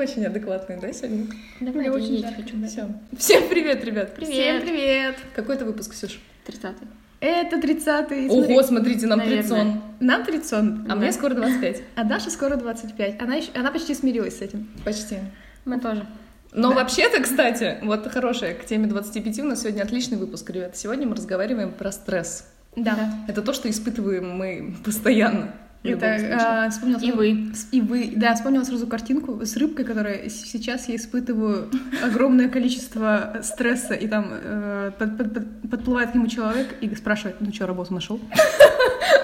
очень адекватные, да, сегодня? Давай, Я очень жарко, хочу. да. Все. Всем привет, ребят. Привет. Всем привет! Какой это выпуск, Ксюш? 30 Это 30-й. Ого, смотрите, нам Наверное. 30. Нам 30. А мне скоро 25. А Даша скоро 25. Она, еще, она почти смирилась с этим. Почти. Мы тоже. Но вообще-то, кстати, вот хорошая к теме 25 у нас сегодня отличный выпуск, ребят. Сегодня мы разговариваем про стресс. Да. Это то, что испытываем мы постоянно. Это а, вспомнила И сразу- вы. И вы. Да, вспомнила сразу картинку с рыбкой, которая сейчас я испытываю огромное количество стресса, и там э, под- под- под- подплывает к нему человек и спрашивает, ну что, работу нашел?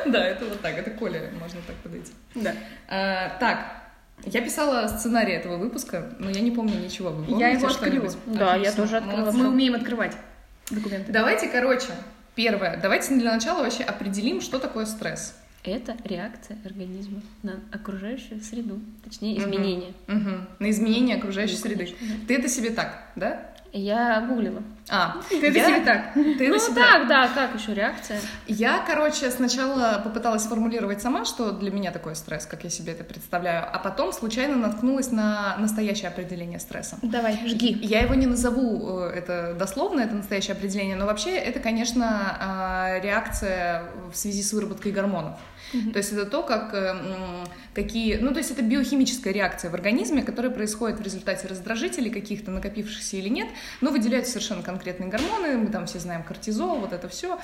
Да, это вот так, это Коля, можно так подойти. Да. А, так, я писала сценарий этого выпуска, но я не помню ничего. Вы Я его открыла. Да, я тоже открыла. молодцы. Мы умеем открывать документы. Давайте, короче, первое, давайте для начала вообще определим, что такое стресс. Это реакция организма на окружающую среду, точнее изменения. Мгм. На изменение окружающей Ну, среды. конечно, да. Ты это себе так, да? Я гуглила. А, Ты это я- себе так. Ты это ну себе так, да, как еще реакция? Я, короче, сначала попыталась сформулировать сама, что для меня такое стресс, как я себе это представляю, а потом случайно наткнулась на настоящее определение стресса. Давай, жги. Я его не назову э, это дословно, это настоящее определение, но вообще это, конечно, а, реакция в связи с выработкой гормонов. То есть это то, как, э, какие... Ну, то есть это биохимическая реакция в организме, которая происходит в результате раздражителей каких-то, накопившихся или нет, но выделяются совершенно конкретные гормоны, мы там все знаем кортизол, вот это все.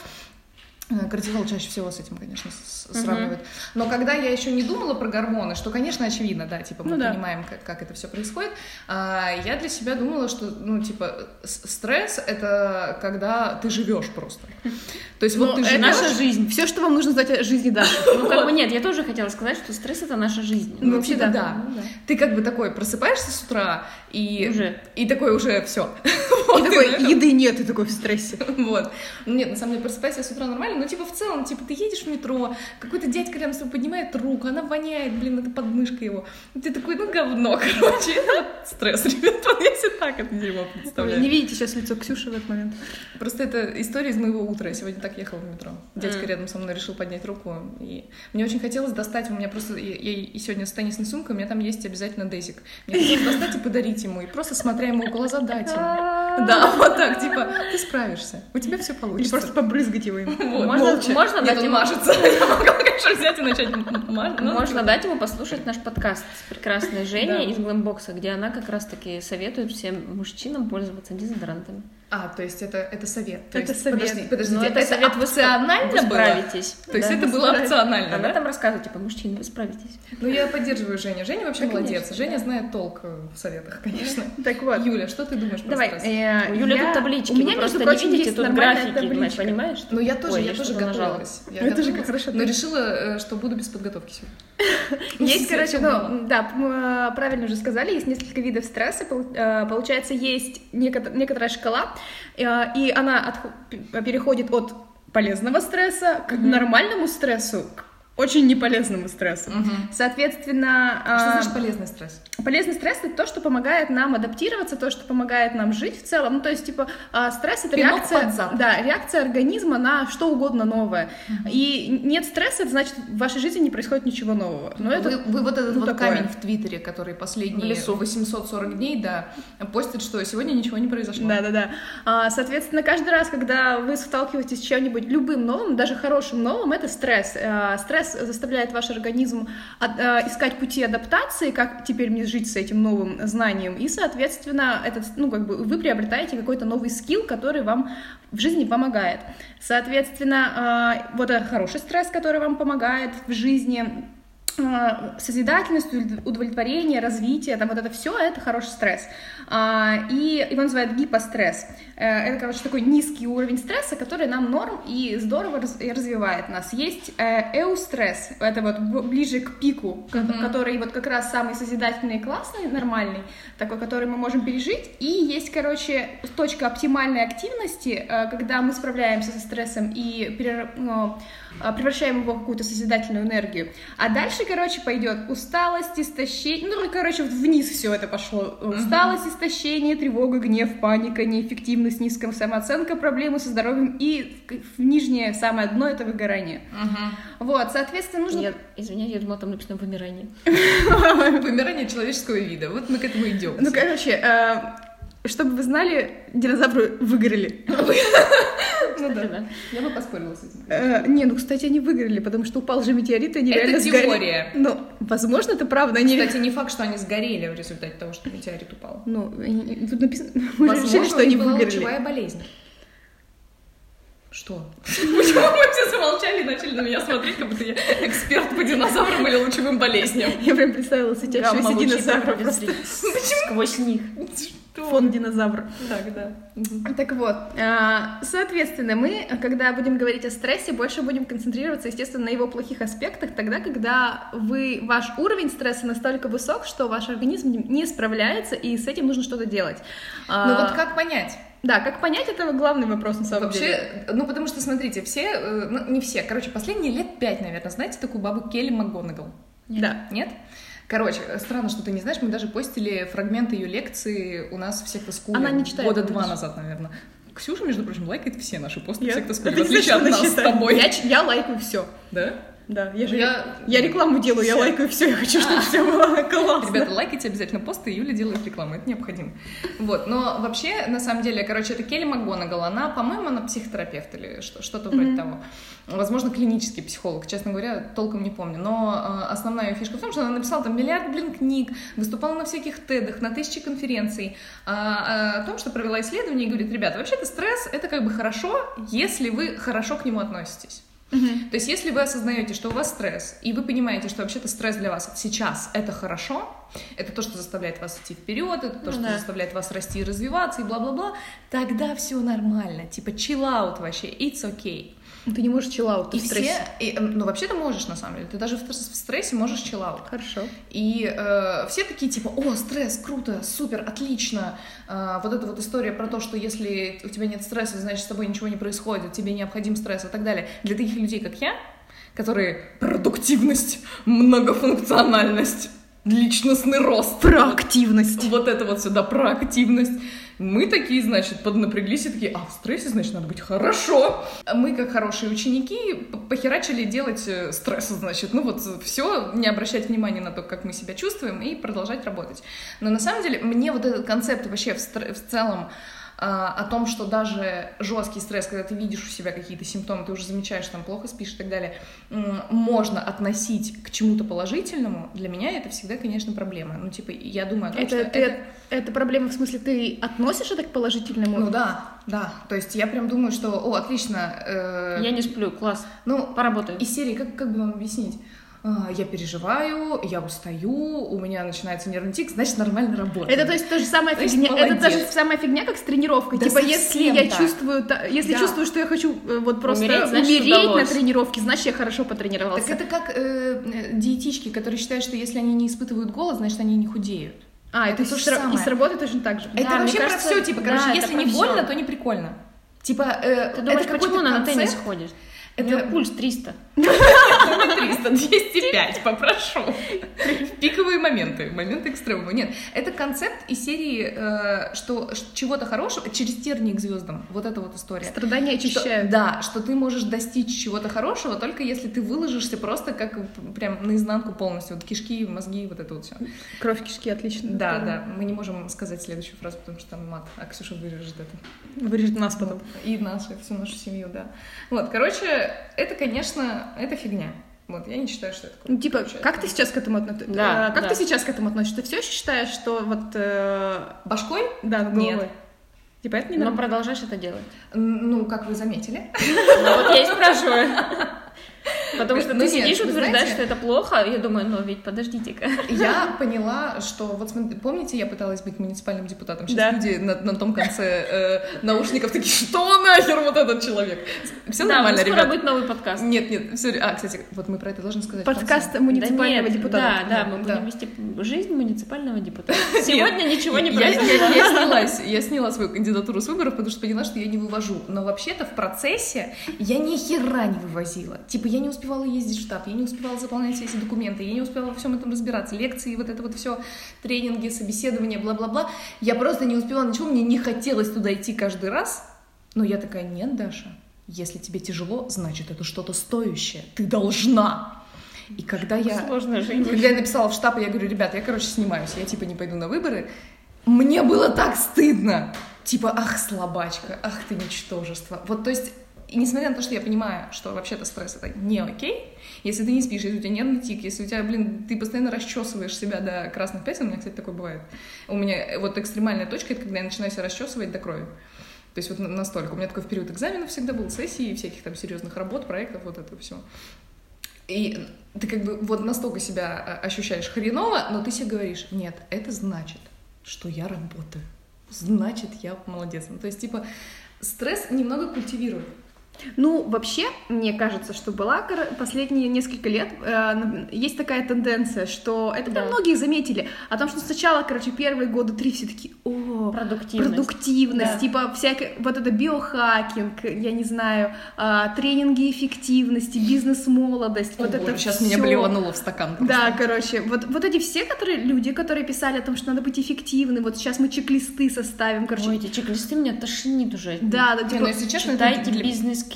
Кортизол чаще всего с этим, конечно, сравнивают. Но когда я еще не думала про гормоны, что, конечно, очевидно, да, типа мы Ну да. понимаем, как, как это все происходит, а, я для себя думала, что, ну, типа, стресс это когда ты живешь просто. То есть вот Ну, ты это живешь. наша жизнь. Все, что вам нужно знать о жизни Даши. Ну, как бы нет, я тоже хотела сказать, что стресс это наша жизнь. Ну, вообще, типа, да. да. Ну, да. Ты как бы такой просыпаешься с утра и Уже. и такой уже все. И такой, еды нет, и такой в стрессе. Вот. Ну, нет, на самом деле, просыпаюсь я с утра нормально, но, типа, в целом, типа, ты едешь в метро, какой-то дядька рядом с тобой поднимает руку, она воняет, блин, это подмышка его. И ты такой, ну, говно, короче, это стресс, ребят, вот я себе так это дерьмо Вы представляю. не видите сейчас лицо Ксюши в этот момент. Просто это история из моего утра. Я сегодня так ехала в метро. Дядька Мгм. рядом со мной решил поднять руку. И мне очень хотелось достать. У меня просто... Я, я и сегодня с теннисной сумкой, у меня там есть обязательно дезик. Мне хотелось достать и подарить ему. И просто, смотря ему в глаза, дать ему. Да, вот так, типа, ты справишься. У тебя все Или получится. просто побрызгать его им. Можно- молча. можно Нет, дать он ему- мажется. Я могла, конечно, взять и начать ну, Можно типа, дать ему послушать наш подкаст с прекрасной Женей из Глэмбокса, где она как раз-таки советует всем мужчинам пользоваться дезодорантами. А, то есть это, это совет. То Это есть, совет. Подожди, подождите, Но это совет вы опционально вы было? справитесь. То есть Да, это вы было справитесь. опционально, Она да? там рассказывает, типа, мужчин, вы справитесь. Ну, я поддерживаю Женю. Женя вообще Да, молодец. конечно, Женя да. знает толк э, в советах, конечно. Так вот. Юля, что ты думаешь про Давай. стресс? э, У Юли я- тут таблички, У меня, просто между не видите, есть тут нормальная графики, табличка. понимаешь? Ну, я тоже, Ой, я я тоже готовилась. Я Это же готовилась, как хорошо, Но решила, э, что буду без подготовки сегодня. Есть, Всё короче, ну, да, мы, э, правильно уже сказали, есть несколько видов стресса. Пол- Получается, есть неко- некоторая шкала, и она переходит от полезного стресса к нормальному стрессу, к очень неполезному стрессу. Мгм. Соответственно, Что э, значит полезный стресс? полезный стресс это то, что помогает нам адаптироваться, то, что помогает нам жить в целом. Ну, то есть, типа, а, стресс это Пинок реакция, да, реакция организма на что угодно новое. И нет стресса, это значит, в вашей жизни не происходит ничего нового. Но это вы, вы вот этот ну, вот такое. камень в Твиттере, который В последние лесу. 840 дней, да, постит, что сегодня ничего не произошло. Да, да, да. А, Соответственно, каждый раз, когда вы сталкиваетесь с чем-нибудь любым новым, даже хорошим новым, это стресс. А, Стресс заставляет ваш организм а, искать пути адаптации, как теперь мне жить с этим новым знанием. И, соответственно, этот, ну, как бы вы приобретаете какой-то новый скилл, который вам в жизни помогает. Соответственно, а, вот это хороший стресс, который вам помогает в жизни созидательность, удов- удовлетворение, развитие, там вот это все, это хороший стресс. А, И его называют гипостресс. Э, Это, короче, такой низкий уровень стресса, который нам норм и здорово раз- и развивает нас. Есть э, эустресс, это вот ближе к пику, Мгм. который вот как раз самый созидательный, классный, нормальный, такой, который мы можем пережить. И есть, короче, точка оптимальной активности, э, когда мы справляемся со стрессом и перер- ну, превращаем его в какую-то созидательную энергию. А дальше, короче, пойдет усталость, истощение, ну, короче, вот вниз все это пошло. Усталость, истощение, тревога, гнев, паника, неэффективность, низкая самооценка, проблемы со здоровьем и в- нижнее, самое дно — это выгорание. Вот, соответственно, нужно... Я, извиняюсь, я думала, там написано вымирание. Вымирание человеческого вида. Вот мы к этому идем. Ну, короче, э, чтобы вы знали, динозавры выгорели. Ну да. Я бы поспорила с этим. Э, не, ну, кстати, они выиграли, потому что упал же метеорит, и они Это реально сгорели. теория. Ну, возможно, это правда. Кстати, не факт, что они сгорели в результате того, что метеорит упал. Ну, тут написано... Мы Возможно, решили, что они была выиграли. лучевая болезнь. Что? Почему мы все замолчали и начали на меня смотреть, как будто я эксперт по динозаврам или лучевым болезням? Я прям представила светящегося динозавра. провезли Сквозь них. Фон динозавра. Так, да. Так вот, а, соответственно, мы, когда будем говорить о стрессе, больше будем концентрироваться, естественно, на его плохих аспектах, тогда, когда вы, ваш уровень стресса настолько высок, что ваш организм не справляется, и с этим нужно что-то делать. Ну А, вот как понять? Да, как понять, это главный вопрос на самом деле. Вообще, ну потому что, смотрите, все, э, ну не все, короче, последние лет пять, наверное, знаете такую бабу Келли МакГонагал? Да. Нет? Короче, странно, что ты не знаешь, мы даже постили фрагменты ее лекции у нас всех в Искуле. Она не читает, Года два назад, наверное. Ксюша, между прочим, лайкает все наши посты, Я- всех в Это в отличие от нас с тобой. Я, я лайкаю все. Да? Да, я же Я- я, рекламу делаю, я Всё. лайкаю все, я хочу, чтобы все было классно. Ребята, лайкайте обязательно посты, Юля делает рекламу, это необходимо. Вот, но вообще, на самом деле, короче, это Келли МакГонагал, она, по-моему, она психотерапевт или что- что-то вроде того. Возможно, клинический психолог, честно говоря, толком не помню. Но э, основная ее фишка в том, что она написала там миллиард, блин, книг, выступала на всяких тедах, на тысячи конференций, а, а, о том, что провела исследование и говорит, ребята, вообще-то стресс — это как бы хорошо, если вы хорошо к нему относитесь. То есть, если вы осознаете, что у вас стресс, и вы понимаете, что вообще-то стресс для вас сейчас это хорошо, это то, что заставляет вас идти вперед, это то, Ну что да. заставляет вас расти и развиваться, и бла-бла-бла, тогда все нормально. Типа chill out вообще, it's okay. Ты не можешь чиллаут, ты И в стрессе. все, и, эм, ну вообще ты можешь на самом деле, ты даже в, в стрессе можешь out. Хорошо. И э, все такие типа, о, стресс, круто, супер, отлично. Э, вот эта вот история про то, что если у тебя нет стресса, значит с тобой ничего не происходит, тебе необходим стресс и так далее. Для таких людей, как я, которые продуктивность, многофункциональность, личностный рост, Проактивность. вот это вот сюда проактивность. Мы такие, значит, поднапряглись и такие, а в стрессе, значит, надо быть хорошо. Мы, как хорошие ученики, похерачили делать э, стресс, значит, ну вот все, не обращать внимания на то, как мы себя чувствуем, и продолжать работать. Но на самом деле мне вот этот концепт вообще в, в целом о том, что даже жесткий стресс, когда ты видишь у себя какие-то симптомы, ты уже замечаешь, там плохо спишь и так далее, можно относить к чему-то положительному, для меня это всегда, конечно, проблема. Ну, типа, я думаю о том, Это, что ты- это... проблема, в смысле, ты относишь это к положительному? Ну да, да. То есть я прям думаю, что, о, отлично. э, Я не сплю, класс. Ну, Поработаю. из серии, как, как бы вам объяснить? А, Я переживаю, я устаю, у меня начинается нервный тик, значит, нормально работаю. Это то есть то же самая То есть фигня. Это молодец. та же самая фигня, как с тренировкой. Да типа, если я так. чувствую, если Да. чувствую, что я хочу э, вот просто Умереть, значит, умереть на тренировке, значит, я хорошо потренировался. Так это как э, э, диетички, которые считают, что если они не испытывают голод, значит, они не худеют. А, это это то и, же сра- самое. и сработает точно так же. это вообще кажется, про все, типа, короче, да, это если не больно, то не прикольно. Типа, э, Ты думаешь, это почему на теннис ходит? Это- У нее пульс 300. 300, 205, попрошу. Пиковые моменты, моменты экстремума. Нет, это концепт из серии, э, что чего-то хорошего через тернии к звездам. Вот эта вот история. Страдания Что- очищают. да, что ты можешь достичь чего-то хорошего только если ты выложишься просто как прям наизнанку полностью. Вот кишки, мозги, вот это вот все. Кровь кишки отлично. Да, да. Мы не можем сказать следующую фразу, потому что там мат, а Ксюша вырежет это. Вырежет нас потом. И нашу, всю нашу семью, да. Вот, короче, это, конечно, это фигня. Вот, я не считаю, что это круто. Ну, типа, Получается. как ты сейчас к этому относишься? Да, как да. ты сейчас к этому относишься? Ты все еще считаешь, что вот... э, Башкой? да, Нет. головой? Типа, это не Но продолжаешь это делать. Ну, как вы заметили. Ну вот я и спрашиваю. Потому что Ну ты нет, сидишь и утверждаешь, знаете- что это плохо, а я думаю, ну ведь подождите-ка. Я поняла, что вот помните, я пыталась быть муниципальным депутатом. Сейчас Да. люди на, на том конце э, наушников такие, что нахер вот этот человек? Все Да, нормально, скоро ребят. будет новый подкаст. Нет, нет, все. А, кстати, вот мы про это должны сказать. Подкаст муниципального да нет, депутата. Да, да, мы Да. будем вести жизнь муниципального депутата. Сегодня ничего не произошло. я, я снялась, я сняла свою кандидатуру с выборов, потому что поняла, что я не вывожу. Но вообще-то в процессе я ни хера не вывозила. Типа я не успевала ездить в штаб, я не успевала заполнять все эти документы, я не успевала во всем этом разбираться. Лекции, вот это вот все, тренинги, собеседования, бла-бла-бла. Я просто не успевала ничего, мне не хотелось туда идти каждый раз. Но я такая, нет, Даша, если тебе тяжело, значит, это что-то стоящее. Ты должна. И когда я... Жизнь. Когда я написала в штаб, я говорю, ребят, я, короче, снимаюсь, я, типа, не пойду на выборы, мне было так стыдно. Типа, ах, слабачка, ах ты ничтожество. Вот, то есть, и несмотря на то, что я понимаю, что вообще-то стресс это не окей, если ты не спишь, если у тебя нервный тик, если у тебя, блин, ты постоянно расчесываешь себя до красных пятен, у меня, кстати, такое бывает. У меня вот экстремальная точка, это когда я начинаю себя расчесывать до крови. То есть вот на- настолько. У меня такой в период экзаменов всегда был, сессии, всяких там серьезных работ, проектов, вот это все. И ты как бы вот настолько себя а, ощущаешь хреново, но ты себе говоришь, нет, это значит, что я работаю. Значит, я молодец. Ну, то есть, типа, стресс немного культивирует. Ну, вообще, мне кажется, что была последние несколько лет, э, есть такая тенденция, что это Да. многие заметили, о том, что сначала, короче, первые года три все такие, о, Продуктивность. продуктивность, Да. типа всякое, вот это биохакинг, я не знаю, а, тренинги эффективности, бизнес-молодость, вот это сейчас всё. меня блевануло в стакан. просто. Да, короче, вот, вот эти все которые, люди, которые писали о том, что надо быть эффективным, вот сейчас мы чек-листы составим, короче. Ой, эти чек-листы меня тошнит уже. да, да, типа, ну, если честно, Читайте для-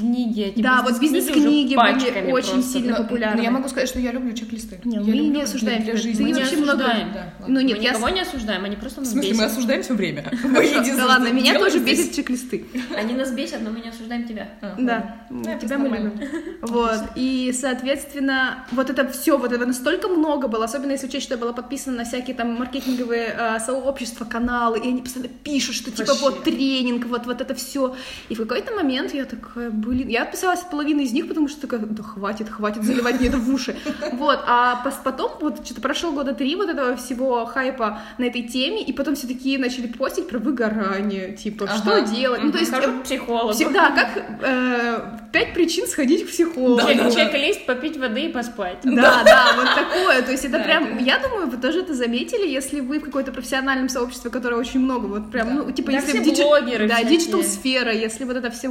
бизнес-книги. эти Да, вот бизнес-книги были очень просто. сильно Но- популярны. но я могу сказать, что я люблю чек-листы. Не, Я мы люблю не осуждаем для жизни. Мы не вообще много-. Да. Ну нет, мы я... никого не осуждаем, они просто В нас смысле, мы бесят. осуждаем все время. Мы да ладно, меня тоже бесит чек-листы. Они нас бесят, но мы не осуждаем тебя. А, Да. Ну, тебя это мы любим. Вот, и, соответственно, вот это все, вот этого настолько много было, особенно если учесть, что я была подписана на всякие там маркетинговые э, сообщества, каналы, и они постоянно пишут, что типа вот тренинг, вот, вот это все. И в какой-то момент я такая, блин, я отписалась от половины из них, потому что такая, да хватит, хватит заливать мне это в уши. Вот, а потом, вот что-то прошло года три вот этого всего хайпа на этой теме, и потом все такие начали постить про выгорание, типа, Ага. что делать? Ну, то есть, Хожу к психологу. Всегда, как э, пять причин сходить к психологу. Чек- Чек-лист, попить воды и поспать. Да, да, вот такое. То есть это Да, прям, я думаю, вы тоже это заметили, если вы в какой-то профессиональном сообществе, которое очень много, вот прям, Да. ну, типа, Да, если блогеры да, всякие. digital сфера, если вот это все,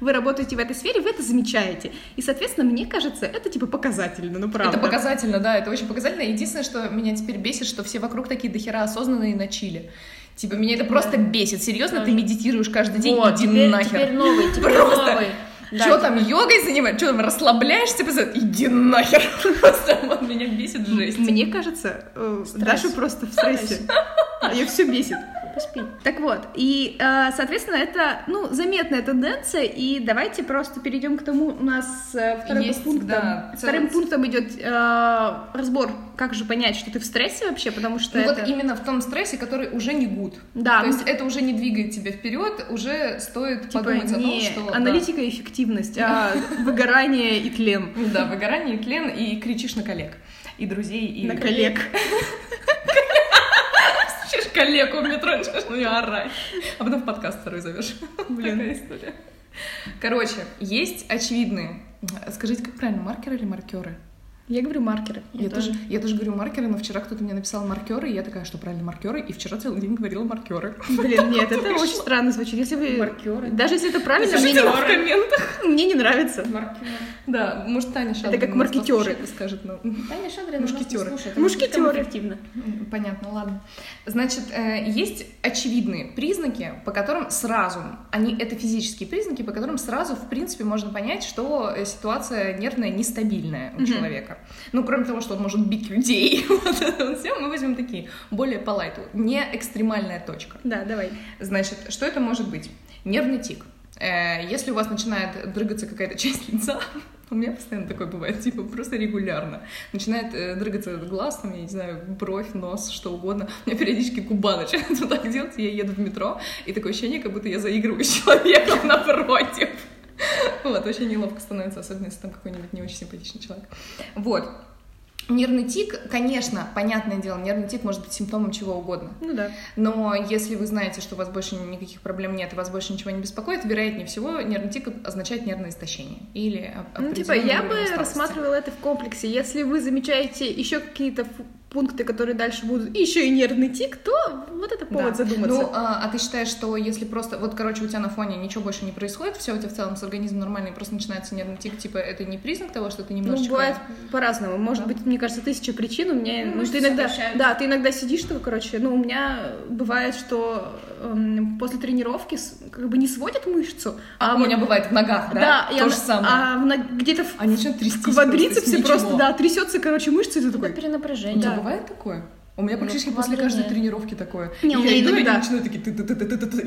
вы работаете в этой сфере, вы это замечаете. И, соответственно, мне кажется, это типа показательно, ну правда. Это показательно, да, это очень показательно. Единственное, что меня теперь бесит, что все вокруг такие дохера осознанные на чили. Типа, меня это просто бесит. Серьезно, ты медитируешь каждый день, Вот, иди теперь, нахер. теперь новый, теперь Просто. новый. Да, Что там, йогой занимаешься? Что там, расслабляешься? Просто Иди нахер. Просто вот меня бесит жесть. Мне кажется, э, Стресс. Даша просто в стрессе. Ее все бесит. Поспи. Так вот, и, э, соответственно, это, ну, заметная тенденция, и давайте просто перейдем к тому, у нас э, вторым Есть, пунктом, да, вторым цел- пунктом идет э, разбор, как же понять, что ты в стрессе вообще, потому что Ну это... вот именно в том стрессе, который уже не гуд. Да, То ну, есть это уже не двигает тебя вперед, уже стоит типа подумать о том, не что... да. аналитика и эффективность, а выгорание и тлен. Да, выгорание, тлен, и кричишь на коллег. И друзей, и... На коллег. Слышишь, коллегу в метро, начинаешь на нее орать. А потом в подкаст второй зовешь. Блин, Такая история. Короче, есть очевидные... Скажите, как правильно, маркеры или маркеры? Я говорю маркеры. Я, тоже. я тоже говорю маркеры, но вчера кто-то мне написал маркеры, и я такая, что правильно, маркеры, и вчера целый день говорила маркеры. Блин, нет, это очень странно звучит. Если вы... Маркеры. Даже если это правильно, мне не, в комментах. мне не нравится. Маркеры. Да, может, Таня Шадрина как маркетёры. послушает и скажет нам. Таня Шадрина Мушкетеры. Мушкетеры. М, Понятно, ладно. Значит, э, есть очевидные признаки, по которым сразу, они это физические признаки, по которым сразу, в принципе, можно понять, что э, ситуация нервная нестабильная у Мгм. Человека. Ну, кроме того, что он может бить людей, вот это вот все, мы возьмем такие, более по лайту, не экстремальная точка. Да, давай. Значит, что это может быть? Нервный тик. Э, Если у вас начинает дрыгаться какая-то часть лица, у меня постоянно такое бывает, типа просто регулярно. Начинает э, дрыгаться глаз, там, я не знаю, бровь, нос, что угодно. У меня периодически губа начинает вот так делать, я еду в метро, и такое ощущение, как будто я заигрываю с человеком напротив. Вот, очень неловко становится, особенно если там какой-нибудь не очень симпатичный человек. Вот. Нервный тик, конечно, понятное дело, нервный тик может быть симптомом чего угодно. Ну да. Но если вы знаете, что у вас больше никаких проблем нет, и вас больше ничего не беспокоит, вероятнее всего, нервный тик означает нервное истощение. Или Ну, типа, я бы рассматривала это в комплексе. Если вы замечаете еще какие-то пункты, которые дальше будут, и еще и нервный тик, то вот это повод Да. задуматься. Ну, а, а ты считаешь, что если просто, вот, короче, у тебя на фоне ничего больше не происходит, все у тебя в целом с организмом нормально, и просто начинается нервный тик, типа, это не признак того, что ты Ну, немножечко... бывает по-разному. Может Да. быть, мне кажется, тысяча причин. У меня, Ну, ну, ты иногда, да, ты иногда сидишь, что, короче, ну, у меня бывает, что после тренировки как бы не сводят мышцу, А, у вот- меня бывает в ногах, да? да, То она- же самое. а в где-то в Они начинают трястись квадрицепсе просто, просто, да, трясется, короче, мышцы, и ты Это такой, У перенапряжение. тебя Да. бывает такое? У меня практически Ну, после квадры каждой тренировки такое. Не, у И меня я иду, и начинают такие.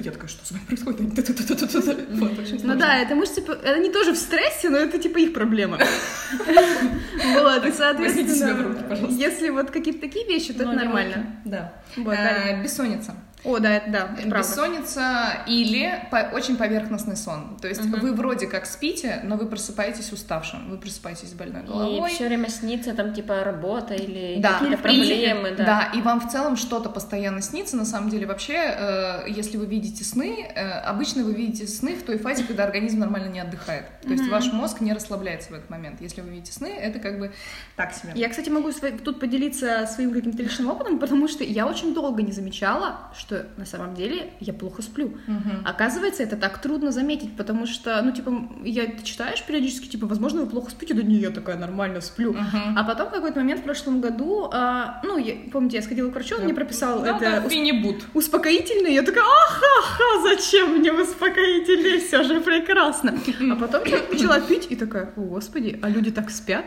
Я такая, что с вами происходит? В Ну да, это мышцы, они тоже в стрессе, но это типа их проблема. Вот, и Возьмите себя в руки, соответственно, пожалуйста. если вот какие-то такие вещи, то это Ноги в нормально. Да. Э, Бессонница. О, да, это да, это правда. Бессонница или по- очень поверхностный сон. То есть Мгм. вы вроде как спите, но вы просыпаетесь уставшим, вы просыпаетесь с больной И головой. все время снится там типа работа или Да, какие-то проблемы, да. да, и вам в целом что-то постоянно снится. На самом деле, вообще, э, если вы видите сны, э, обычно вы видите сны в той фазе, когда организм нормально не отдыхает. То есть Мгм. ваш мозг не расслабляется в этот момент. Если вы видите сны, это как бы так себе. Я, кстати, могу тут поделиться своим каким-то личным опытом, потому что я очень долго не замечала, что на самом деле я плохо сплю. Мгм. Оказывается, это так трудно заметить, потому что, ну, типа, я, ты читаешь периодически, типа, возможно, вы плохо спите, да не, я такая нормально сплю. Мгм. А потом в какой-то момент в прошлом году, а, ну, я, помните, я сходила к врачу, он мне прописал Да, это да, ус- Финни-бут. успокоительное, я такая, аха-ха, зачем мне успокоительное, все же прекрасно. А потом я начала пить и такая, «О, господи, а люди так спят?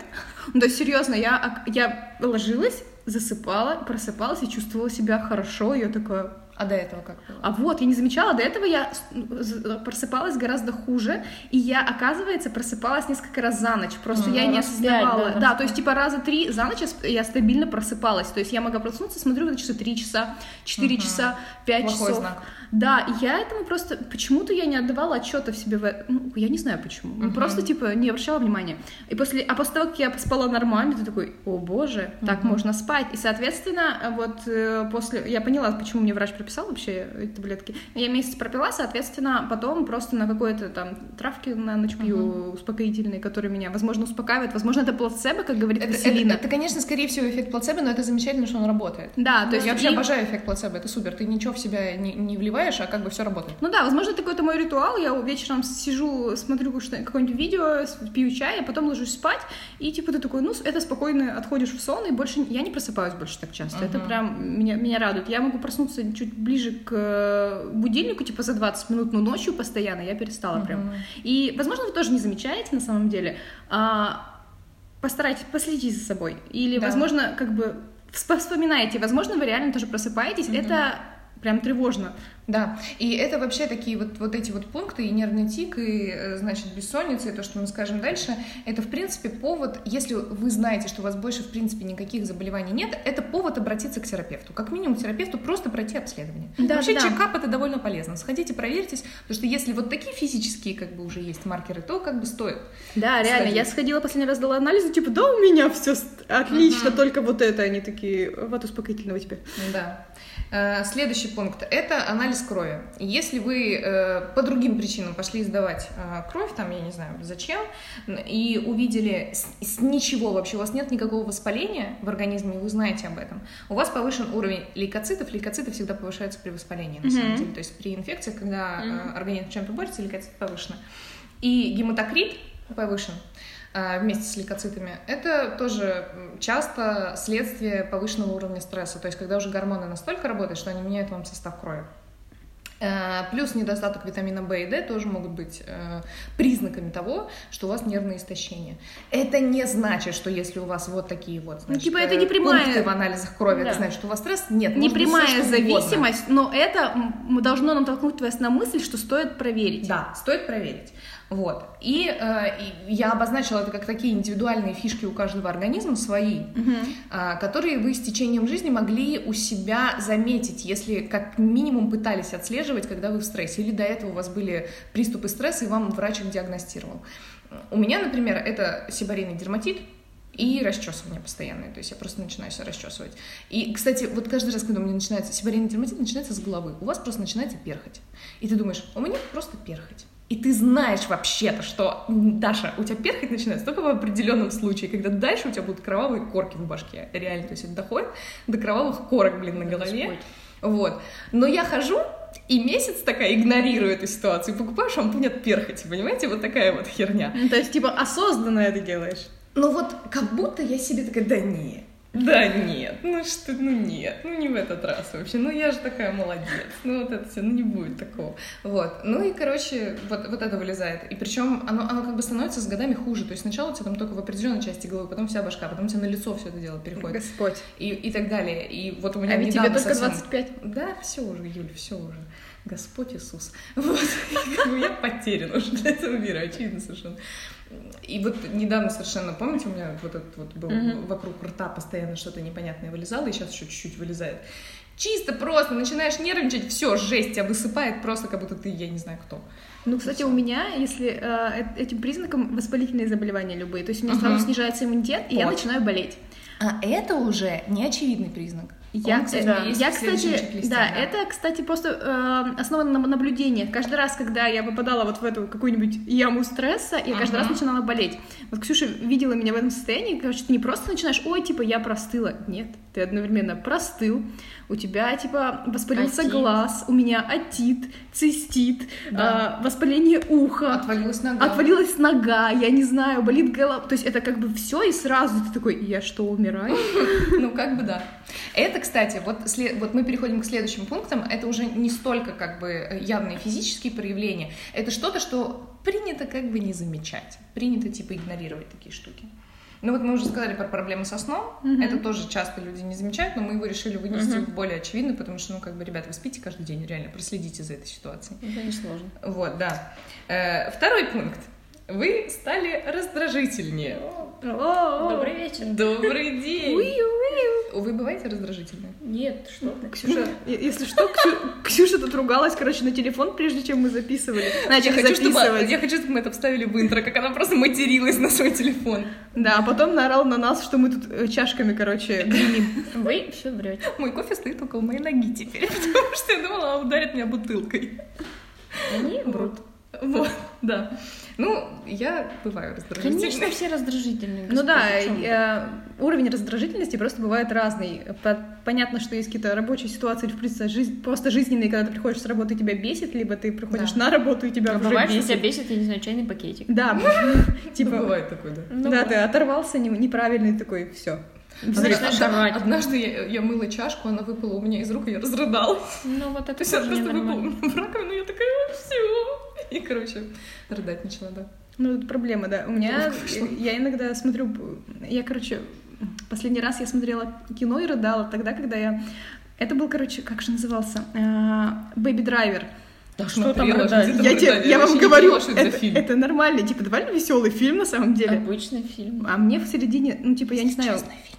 Ну, то есть, серьезно, я, ок- я ложилась, засыпала, просыпалась и чувствовала себя хорошо, я такая, А до этого как было? а вот, я не замечала, до этого я просыпалась гораздо хуже, и я, оказывается, просыпалась несколько раз за ночь, просто Мгм. я не осознавала. да, Да, то есть, типа, раза три за ночь я стабильно просыпалась, то есть я могла проснуться, смотрю, на часы три часа, четыре Мгм. часа, пять Плохой часов. знак. Да, и я этому просто... Почему-то я не отдавала отчета в себе. В... Ну, я не знаю почему. Ну, Мгм. Просто, типа, не обращала внимания. И после... А после того, как я поспала нормально, ты такой, о боже, так Мгм. можно спать. И, соответственно, вот э, после... Я поняла, почему мне врач прописал вообще эти таблетки. Я месяц пропила, соответственно, потом просто на какой-то там травки на ночь пью успокоительные, которые меня, возможно, успокаивают. Возможно, это плацебо, как говорит Это, Василина. это- это, конечно, скорее всего, эффект плацебо, но это замечательно, что он работает. Да, то То есть есть я вообще и- обожаю эффект плацебо, это супер. Ты ничего в себя не, не вливаешь, а как бы все работает. Ну да, возможно, это какой-то мой ритуал. Я вечером сижу, смотрю какое-нибудь видео, пью чай, а потом ложусь спать, и типа ты такой, ну, это спокойно отходишь в сон, и больше я не просыпаюсь больше так часто. Это Мгм. прям меня, меня радует. Я могу проснуться чуть ближе к э, будильнику, типа за 20 минут, но ночью постоянно я перестала прям. Мгм. И, возможно, вы тоже не замечаете на самом деле. а, постарайтесь, последите за собой. Или, Да. возможно, как бы всп- вспоминайте, возможно, вы реально тоже просыпаетесь. Мгм. Это прям тревожно. Да, и это вообще такие вот, вот эти вот пункты, и нервный тик, и, э, значит, бессонница, и то, что мы скажем дальше, это, в принципе, повод, если вы знаете, что у вас больше, в принципе, никаких заболеваний нет, это повод обратиться к терапевту. Как минимум, к терапевту просто пройти обследование. Да, вообще, да. чекап это довольно полезно. Сходите, проверьтесь, потому что если вот такие физические, как бы, уже есть маркеры, то как бы стоит. Да, реально, сходить. я сходила последний раз, дала анализы, типа, да, у меня все отлично, Мгм. только вот это, они такие, вот успокоительного тебе. Да. Э, Следующий пункт – это анализ крови. Если вы э, по другим причинам пошли сдавать э, кровь, там, я не знаю, зачем, и увидели с, с ничего вообще, у вас нет никакого воспаления в организме, вы знаете об этом, у вас повышен уровень лейкоцитов, лейкоциты всегда повышаются при воспалении, на самом деле, то есть при инфекциях, когда организм чем-то борется, лейкоциты повышены. И гематокрит повышен вместе с лейкоцитами, это тоже часто следствие повышенного уровня стресса, то есть когда уже гормоны настолько работают, что они меняют вам состав крови. Э, Плюс недостаток витамина В и D тоже могут быть э, признаками того, что у вас нервное истощение. Это не значит, что если у вас вот такие вот значит, типа, это э, не прямая- пункты в анализах крови, Да. это значит, что у вас стресс. Нет, Не прямая угодно. зависимость, но это должно натолкнуть вас на мысль, что стоит проверить. Да, стоит проверить. Вот. И, э, и я обозначила это как такие индивидуальные фишки у каждого организма свои, э, которые вы с течением жизни могли у себя заметить, если как минимум пытались отслеживать, когда вы в стрессе, или до этого у вас были приступы стресса, и вам врач их диагностировал. У меня, например, это сибарейный дерматит, и расчесывание постоянное, то есть я просто начинаю себя расчесывать. И, кстати, вот каждый раз, когда у меня начинается сибарейный дерматит, начинается с головы, у вас просто начинается перхоть. И ты думаешь, у меня просто перхоть. И ты знаешь вообще-то, что, Даша, у тебя перхоть начинается только в определенном случае, когда дальше у тебя будут кровавые корки в башке. Реально, то есть это доходит до кровавых корок, блин, на голове. Господь. Вот. Но я хожу и месяц такая игнорирую эту ситуацию, покупаю шампунь от перхоти, понимаете? Вот такая вот херня. Ну, То есть, типа, осознанно это делаешь. Ну вот как будто я себе такая, да нет, да нет, ну что, ну нет, ну не в этот раз вообще, ну я же такая молодец, ну вот это все, ну не будет такого. Вот, ну и, короче, вот, вот это вылезает. И причем оно, оно как бы становится с годами хуже, то есть сначала у тебя там только в определенной части головы, потом вся башка, потом у тебя на лицо все это дело переходит. Господь. И, и так далее. И вот у меня А ведь тебе только совсем- 25. Да, все уже, Юль, все уже. Господь Иисус. Вот. Я потеряна уже для этого мира, очевидно совершенно. И вот недавно совершенно, помните, у меня вот этот вот был Мгм. вокруг рта постоянно что-то непонятное вылезало, и сейчас еще чуть-чуть вылезает. Чисто просто начинаешь нервничать, все, жесть, тебя высыпает просто, как будто ты, я не знаю кто. Ну, кстати, у меня, если э, этим признаком воспалительные заболевания любые, то есть у меня сразу снижается иммунитет, и я Вот. начинаю болеть. А это уже неочевидный признак. Я, Он, кстати, да. я кстати, чек-листе, да, это, кстати, просто э, основано на наблюдениях. Каждый раз, когда я попадала вот в эту какую-нибудь яму стресса, я каждый раз начинала болеть. Вот Ксюша видела меня в этом состоянии, короче, ты не просто начинаешь, ой, типа, я простыла. Нет, ты одновременно простыл, у тебя, типа, воспалился Отит. глаз, у меня отит, цистит, Да. э, воспаление уха. Отвалилась нога. Отвалилась нога, я не знаю, болит голова. То есть это как бы все, и сразу ты такой, я что, умираю? Ну, как бы да. Это, кстати, вот, вот мы переходим к следующим пунктам. Это уже не столько как бы э, явные физические проявления, это что-то, что принято как бы не замечать. Принято типа игнорировать такие штуки. Ну вот мы уже сказали про проблемы со сном. Мгм. Это тоже часто люди не замечают, но мы его решили вынести в более очевидно, потому что, ну, как бы, ребята, вы спите каждый день, реально, проследите за этой ситуацией. Это несложно. Вот, да. Э, второй пункт. Вы стали раздражительнее. Добрый вечер. Добрый день. Вы бываете раздражительны? Нет, что ты. Ксюша, если что, Ксю- Ксюша тут ругалась, короче, на телефон, прежде чем мы записывали. Начали я, хочу, чтобы, записывать. я хочу, чтобы мы это вставили в интро, как она просто материлась на свой телефон. Да, а потом наорал на нас, что мы тут э, чашками, короче, гремим. Вы все врете. Мой кофе стоит около моей ноги теперь, потому что я думала, она ударит меня бутылкой. Они врут. Вот, да. Ну, я бываю раздражительной. Конечно, все раздражительные. Ну да, господи, чём вы? э, уровень раздражительности просто бывает разный. По- Понятно, что есть какие-то рабочие ситуации, или, в принципе, жизнь, просто жизненные, когда ты приходишь с работы и тебя бесит, либо ты приходишь Да. на работу и тебя А уже бывает, бесит. тебя бесит, я не знаю, чайный пакетик. Да, Типа, типа, бывает такое, да. Ну, да, ты оторвался не- неправильный такой, все. Одна- орать. Однажды я, я мыла чашку, она выпала у меня из рук, и я разрыдалась. Ну вот это То есть она тоже просто ненормально. выпала в раковину, я такая, все. И, короче, рыдать начала, да. Ну, это проблема, да. У меня, я иногда смотрю, я, короче, последний раз я смотрела кино и рыдала тогда, когда я... Это был, короче, как же назывался? Бэби Драйвер. Да, Что там рыдать? Я, тебе- я вам говорю, это, это нормально, типа, довольно веселый фильм на самом деле. Обычный фильм. А мне в середине, ну, типа, я не знаю... Честно, фильм.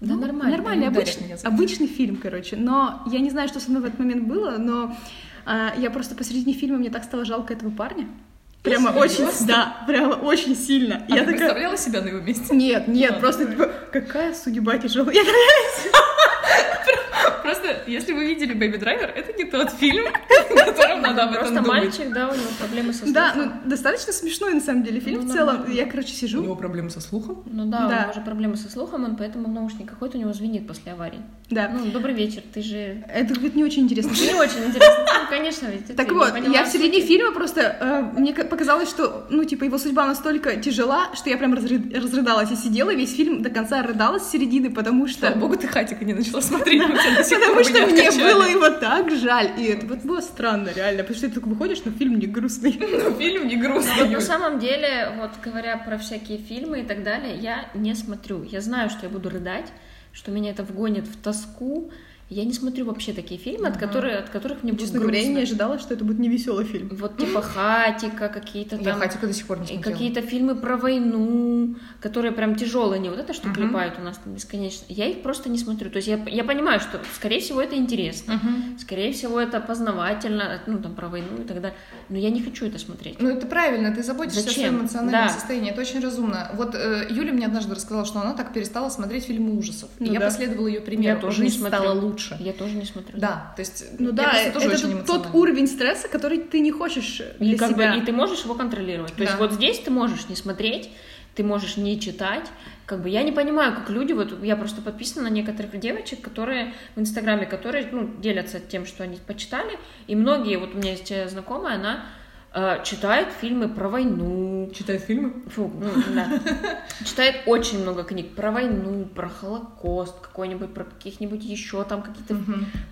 Да Ну, нормально. Нормальный, не ударит обычный, обычный фильм, короче. Но я не знаю, что со мной в этот момент было, но а, я просто посередине фильма мне так стало жалко этого парня. Прямо очень, да, прямо очень сильно. А я ты такая, представляла себя на его месте? нет, нет, Ладно, просто давай. типа, какая судьба тяжелая. Если вы видели Baby Driver, это не тот фильм, в котором надо об этом Просто думать. мальчик, да, у него проблемы со Да, слухом. ну достаточно смешной на самом деле фильм Ну, в целом. Я, короче, У сижу. него проблемы со слухом? Ну да, у Да. него уже проблемы со слухом, он поэтому в наушниках ходит, у него звенит после аварии. Да. Ну, добрый вечер, ты же... Это будет не очень интересно. Не очень интересно. Ну, конечно, ведь Так вот, я в середине фильма просто, э, мне ка- показалось, что, ну, типа, его судьба настолько тяжела, что я прям разры- разрыдалась и сидела весь фильм до конца рыдалась с середины, потому что... Слава богу, ты Хатика не начала смотреть, у Потому бы что не мне было его так жаль. И это вот было странно, реально. Потому что ты только выходишь, но фильм не грустный. Ну, фильм не грустный. На самом деле, вот говоря про всякие фильмы и так далее, я не смотрю. Я знаю, что я буду рыдать, что меня это вгонит в тоску, Я не смотрю вообще такие фильмы, от, которых, от которых мне будет Честно говоря, я грустно. не ожидала, что это будет не веселый фильм. Вот типа Хатика, какие-то Я там... Хатика до сих пор не И смотрела. какие-то фильмы про войну, которые прям тяжелые, не вот это, что Мгм. клепают у нас там бесконечно. Я их просто не смотрю. То есть я, я понимаю, что, скорее всего, это интересно. Мгм. Скорее всего, это познавательно, ну, там, про войну и так далее. Но я не хочу это смотреть. Ну, это правильно, ты заботишься Зачем? о своем эмоциональном Да. состоянии, это очень разумно. Вот э, Юля мне однажды рассказала, что она так перестала смотреть фильмы ужасов. и Ну я да. последовала ее примеру. Я тоже не Жизнь стала лучше. Я тоже не смотрю. Да, то есть Ну да, это тоже очень тот уровень стресса, который ты не хочешь И, для как бы, себя. и ты можешь его контролировать. То есть Да. вот здесь ты можешь не смотреть, ты можешь не читать. Как бы я не понимаю, как люди, вот я просто подписана на некоторых девочек, которые в Инстаграме, которые ну, делятся тем, что они почитали. И многие, вот у меня есть э, знакомая, она читает фильмы про войну. Читает фильмы? Фу, ну, да. Читает очень много книг про войну, про Холокост какой-нибудь, про каких-нибудь еще там какие-то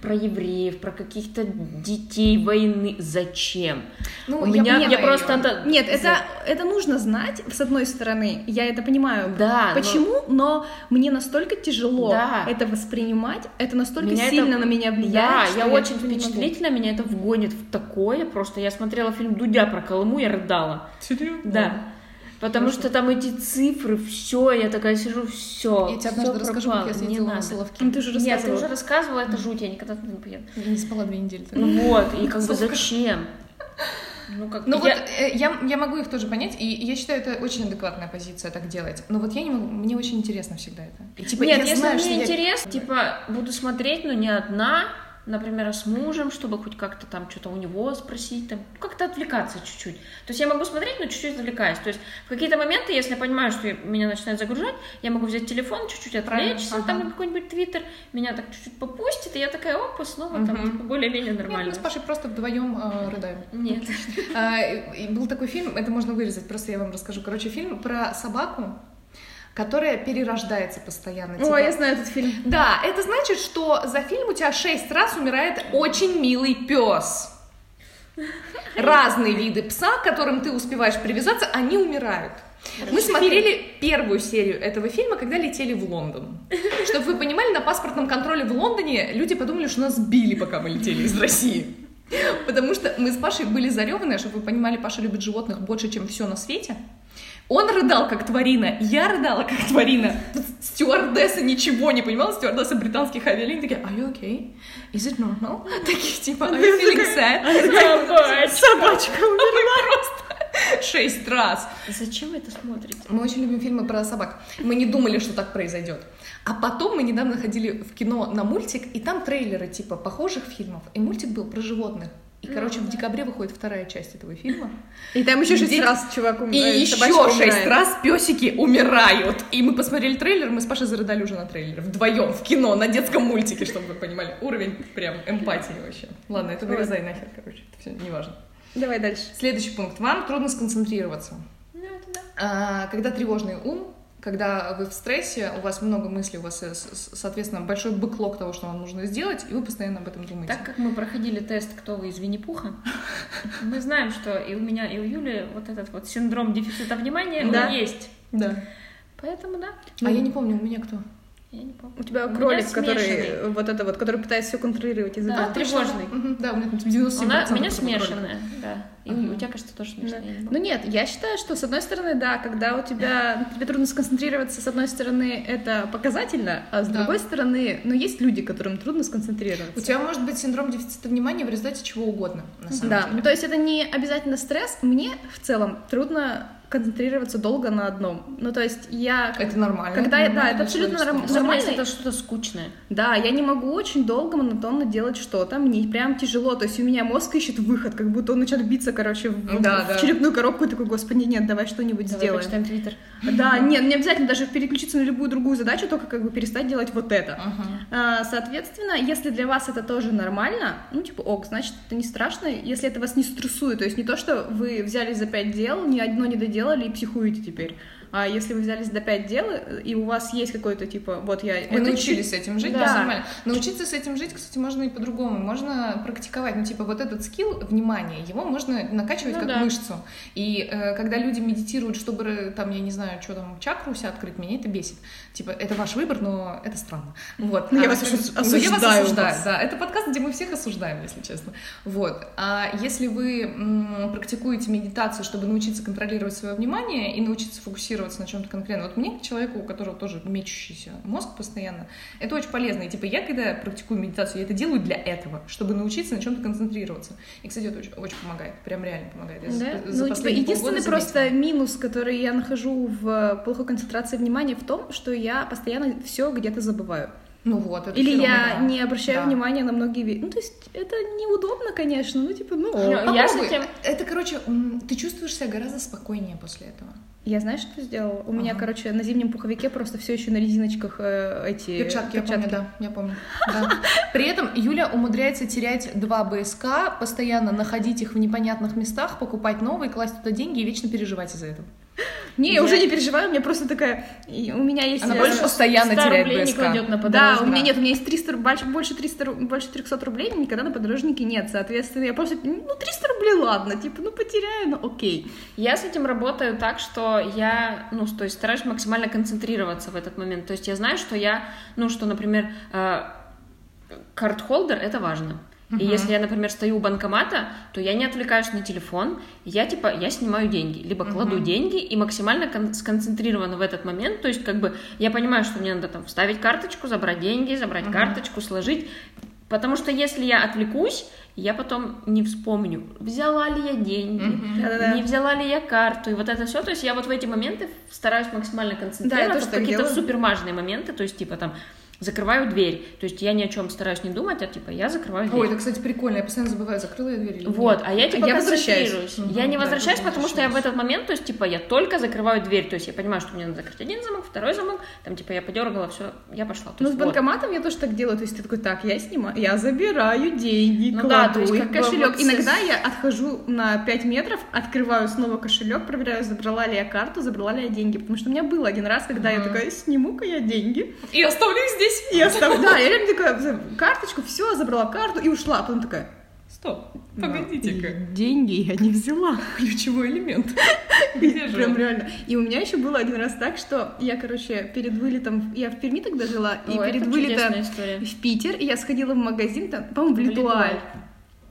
про евреев, про каких-то детей войны. Зачем? Ну, У меня, я, понимаю просто это... Нет, это, это нужно знать, с одной стороны, я это понимаю. Да, но- Почему? Но мне настолько тяжело Да. это воспринимать, это настолько Меня это- сильно на меня влияет. Да, что я очень впечатлительна, меня это вгонит в такое просто. Я смотрела фильм Дудя про Колыму, я рыдала. Серьезно? Да. Потому что там эти цифры, все, я такая сижу, все. Я тебе однажды расскажу, как я съездила на Соловки. Ну, ты же Нет, ты рассказывала. уже рассказывала, это жуть, я никогда туда не поеду. Я не спала две недели. тогда. Ну вот, и как бы зачем? Ну, как Ну я- вот э, я, я могу их тоже понять, и я считаю, это очень адекватная позиция так делать. Но вот я не могу, мне очень интересно всегда это. И, типа, Нет, я если знаю, мне что я- интересно, типа, буду смотреть, но не одна, например, с мужем, чтобы хоть как-то там что-то у него спросить, там, ну, как-то отвлекаться чуть-чуть. То есть я могу смотреть, но чуть-чуть отвлекаюсь. То есть в какие-то моменты, если я понимаю, что меня начинает загружать, я могу взять телефон, чуть-чуть отвлечься, там ага. на какой-нибудь твиттер, меня так чуть-чуть попустит, и я такая, опа, снова там, Мгм. типа, более-менее Нет, нормально. мы с Пашей просто вдвоем э, рыдаем. Нет. А, был такой фильм, это можно вырезать, просто я вам расскажу. Короче, фильм про собаку, которая перерождается постоянно. О, типа- я знаю этот фильм. Да, это значит, что за фильм у тебя шесть раз умирает очень милый пес. Разные виды пса, к которым ты успеваешь привязаться, они умирают. Мы смотрели первую серию этого фильма, когда летели в Лондон. Чтобы вы понимали, на паспортном контроле в Лондоне люди подумали, что нас били, пока мы летели из России. Потому что мы с Пашей были зареванные, чтобы вы понимали, Паша любит животных больше, чем все на свете. Он рыдал, как тварина, я рыдала, как тварина. Стюардесса ничего не понимала, стюардесса британских авиалиний такие, are you okay? Is it normal? Такие типа, are you feeling sad? Собачка Мы просто шесть раз. Зачем вы это смотрите? Мы очень любим фильмы про собак. Мы не думали, что так произойдет. А потом мы недавно ходили в кино на мультик, и там трейлеры типа похожих фильмов. И мультик был про животных. И, короче, в декабре выходит вторая часть этого фильма. И там еще шесть раз чувак И умирает. еще собачка шесть раз песики умирают. И мы посмотрели трейлер, мы с Пашей зарыдали уже на трейлере. Вдвоем в кино, на детском мультике, чтобы вы понимали. Уровень прям эмпатии вообще. Ладно, это вырезай нахер, короче. Это все неважно. Давай дальше. Следующий пункт. Вам трудно сконцентрироваться. Ну, это да. А, Когда тревожный ум, когда вы в стрессе, у вас много мыслей, у вас, э, соответственно, большой бэклог того, что вам нужно сделать, и вы постоянно об этом думаете. Так как мы проходили тест «Кто вы из Винни-Пуха», мы знаем, что и у меня, и у Юли вот этот вот синдром дефицита внимания Да. есть. Да. Поэтому да, А я не помню, у меня кто? Я не помню. У тебя У меня кролик, который смешанный. вот это вот, который пытается все контролировать из-за Да, этого. тревожный. Да, у меня там 97% У нас- у меня смешанная, да. И у- у тебя, кажется, тоже Да. смешанная. я не Ну нет, я считаю, что с одной стороны, да, когда у тебя тебе трудно сконцентрироваться, с одной стороны, это показательно, а с Да. другой стороны, ну есть люди, которым трудно У сконцентрироваться. тебя может быть синдром дефицита внимания в результате чего угодно, на самом Да, деле. ну, то есть это не обязательно стресс. Мне в целом трудно концентрироваться долго на одном. Ну, то есть я... Это нормально. Когда я- да, нормально это абсолютно норм- нормально. если это что-то скучное. Да, я не могу очень долго монотонно делать что-то, мне прям тяжело, то есть у меня мозг ищет выход, как будто он начнет биться, короче, в, Да, в да. черепную коробку и такой, господи, нет, давай что-нибудь Давай сделаем. почитаем Твиттер. Да, нет, не обязательно даже переключиться на любую другую задачу, только как бы перестать делать вот это. А, Соответственно, если для вас это тоже нормально, ну, типа, ок, значит, это не страшно, если это вас не стрессует, то есть не то, что вы взяли за пять дел, ни одно не доделали и психуете теперь, А если вы взялись до 5 дел, и у вас есть какой-то, типа, вот я... Вы научились учи- с этим жить, Да. да, нормально. Научиться с этим жить, кстати, можно и по-другому. Можно практиковать. Ну, типа, вот этот скилл внимания, его можно накачивать Ну как да. мышцу. И э, когда люди медитируют, чтобы, там, я не знаю, что там, чакру себя открыть, меня это бесит. Типа, это ваш выбор, но это странно. Вот. Ну, я А, вас как- осу- ну, я вас осуждаю осуждаю, вас. да. Это подкаст, где мы всех осуждаем, если честно. Вот. А если вы м, практикуете медитацию, чтобы научиться контролировать свое внимание и научиться фокусироваться на чем-то конкретном, вот мне, как человеку, у которого тоже мечущийся мозг постоянно, это очень полезно. И типа я, когда практикую медитацию, я это делаю для этого, чтобы научиться на чем-то концентрироваться. И, кстати, это очень, очень помогает, прям реально помогает. Я Да? за Ну, типа, единственный просто минус, который я нахожу в плохой концентрации внимания, в том, что я постоянно все где-то забываю. Ну вот, это Или я да. не обращаю Да. внимания на многие вещи. Ну, то есть это неудобно, конечно, ну, типа, ну... Ну, я с этим- Это, короче, ты чувствуешь себя гораздо спокойнее после этого. Я знаешь, что сделала? У меня, Ага. короче, на зимнем пуховике просто все еще на резиночках э, эти Перчатки, я помню, да, я помню. да. При этом Юля умудряется терять два БСК, постоянно находить их в непонятных местах, покупать новые, класть туда деньги и вечно переживать из-за этого. Не, я уже не переживаю, у меня просто такая... У меня есть... Она э, больше постоянно 100 теряет рублей не БСК. кладет на Да, подорожник. у меня да. нет, у меня есть 300, ру- больше, больше 300, ру- больше 300 рублей, никогда на подорожнике нет, соответственно, я просто, ну, 300 рублей, ладно, типа, ну, потеряю, ну, окей. Я с этим работаю так, что я, ну, то есть стараюсь максимально концентрироваться в этот момент. То есть я знаю, что я, ну, что, например, э, карт-холдер — это важно. И если я, например, стою у банкомата, то я не отвлекаюсь на телефон, я типа, я снимаю деньги, либо кладу деньги и максимально кон- сконцентрирована в этот момент, то есть как бы я понимаю, что мне надо там вставить карточку, забрать деньги, забрать карточку, сложить, потому что если я отвлекусь, я потом не вспомню, взяла ли я деньги, Да-да-да. не взяла ли я карту, и вот это все, то есть я вот в эти моменты стараюсь максимально концентрироваться, так какие-то делаю. супермажные моменты, то есть типа там закрываю дверь, то есть я ни о чем стараюсь не думать, а типа я закрываю дверь. Ой, это, кстати, прикольно, я постоянно забываю, закрыла я дверь или нет. Вот, а я типа я возвращаюсь. Мгм, Я не да, возвращаюсь, потому что я в этот момент, то есть, типа, я только закрываю дверь. То есть я понимаю, что мне надо закрыть один замок, второй замок, там, типа, я подергала, все, я пошла. То Ну, с есть, вот. банкоматом я тоже так делаю, то есть ты такой, так, я снимаю, я забираю деньги, Ну да, кладу то есть их как кошелек. вот Иногда с- я отхожу на 5 метров, открываю снова кошелек, проверяю, забрала ли я карту, забрала ли я деньги, потому что у меня был один раз, когда я такая, сниму-ка я деньги, И оставлю их здесь. И оставлю, да, я реально такая, карточку, все, забрала карту и ушла, а потом такая, Стоп, погодите-ка. деньги я не взяла. Ключевой элемент. Где же Прям он? реально. И у меня еще было один раз так, что я, короче, перед вылетом, я в Перми тогда жила, и перед вылетом в Питер, и я сходила в магазин, там, по-моему, в В Литуаль.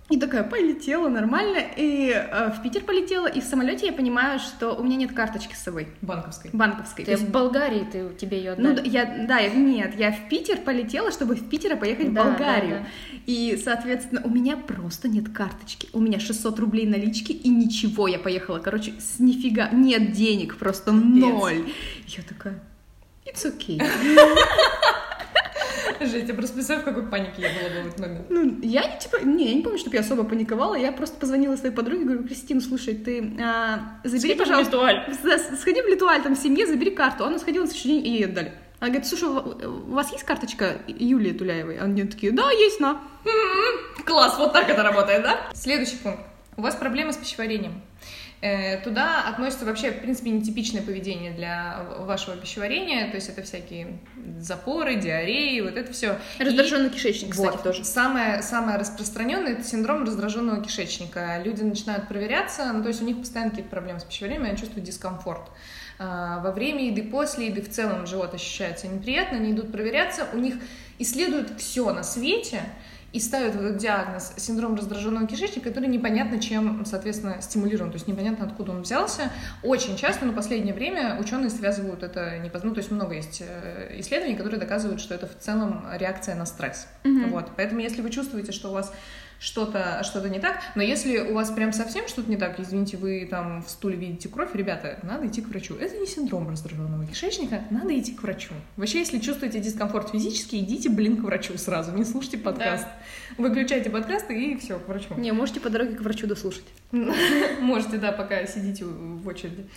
И такая полетела нормально, и э, в Питер полетела, и в самолете я понимаю, что у меня нет карточки с собой, Банковской. банковской. Ты То есть, в Болгарии, ты, тебе ее ну, отдали. да, я, да, я- нет, я в Питер полетела, чтобы в Питер поехать Да, в Болгарию. да, да. И, соответственно, у меня просто нет карточки. У меня 600 рублей налички, и ничего, я поехала, короче, с нифига, нет денег, просто ноль. Я такая, it's okay. Жесть, я просто представляю, в какой панике я была бы в этот момент. Ну, я не, типа, не, я не помню, чтобы я особо паниковала, я просто позвонила своей подруге, говорю, Кристина, слушай, ты а, забери, Сходи в пожалуйста, Литуаль. с- сходи в Литуаль, там, в семье, забери карту. Она сходила на следующий день, и ей отдали. Она говорит, слушай, у у вас есть карточка Юлии Туляевой? Они такие, да, есть, на. Класс, вот так это работает, да? Следующий пункт. У вас проблемы с пищеварением. Э, Туда относится вообще, в принципе, нетипичное поведение для вашего пищеварения, то есть это всякие запоры, диареи, вот это все. Раздраженный кишечник, кстати, Вот. тоже. Самое, самое распространенное это синдром раздраженного кишечника. Люди начинают проверяться, ну, то есть у них постоянно какие-то проблемы с пищеварением, они чувствуют дискомфорт. А, Во время еды, после еды в целом живот ощущается неприятно, они идут проверяться, у них исследуют все на свете, и ставят вот этот диагноз синдром раздраженного кишечника, который непонятно чем, соответственно, стимулирован, то есть непонятно откуда он взялся. Очень часто, но последнее время ученые связывают это не ну, то есть много есть э, исследований, которые доказывают, что это в целом реакция на стресс. Вот, поэтому если вы чувствуете, что у вас что-то что не так, но если у вас прям совсем что-то не так, извините, вы там в стуле видите кровь, ребята, надо идти к врачу. Это не синдром раздраженного кишечника, надо идти к врачу. Вообще, если чувствуете дискомфорт физический, идите, блин, к врачу сразу, не слушайте подкаст. Выключайте подкаст и все, к врачу. Не, можете по дороге к врачу дослушать. Можете, да, пока сидите в очереди.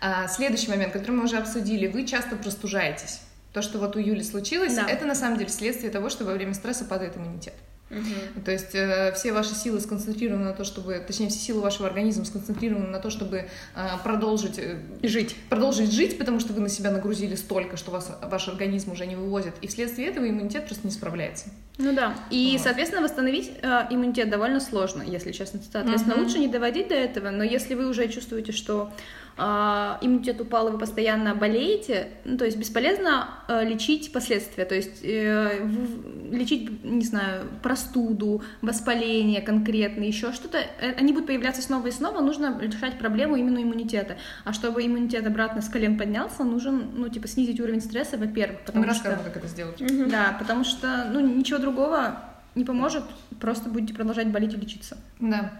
А, следующий момент, который мы уже обсудили, вы часто простужаетесь. То, что вот у Юли случилось, Да. это на самом деле следствие того, что во время стресса падает иммунитет. То есть э, все ваши силы сконцентрированы на то, чтобы, точнее, все силы вашего организма сконцентрированы на то, чтобы э, продолжить э, Жить. продолжить жить, потому что вы на себя нагрузили столько, что вас ваш организм уже не вывозит, и вследствие этого иммунитет просто не справляется. Ну да. И, Вот. соответственно, восстановить э, иммунитет довольно сложно, если честно. Соответственно, Мгм. лучше не доводить до этого, но если вы уже чувствуете, что э, иммунитет упал, и вы постоянно болеете, ну, то есть бесполезно э, лечить последствия, то есть э, в- лечить, не знаю, простуду, воспаление конкретно, еще что-то, э, они будут появляться снова и снова, нужно решать проблему именно иммунитета. А чтобы иммунитет обратно с колен поднялся, нужен, ну, типа, снизить уровень стресса, во-первых, Мы потому что... расскажем, как это сделать. Да, потому что, ну, ничего другого не поможет, просто будете продолжать болеть и лечиться. Да.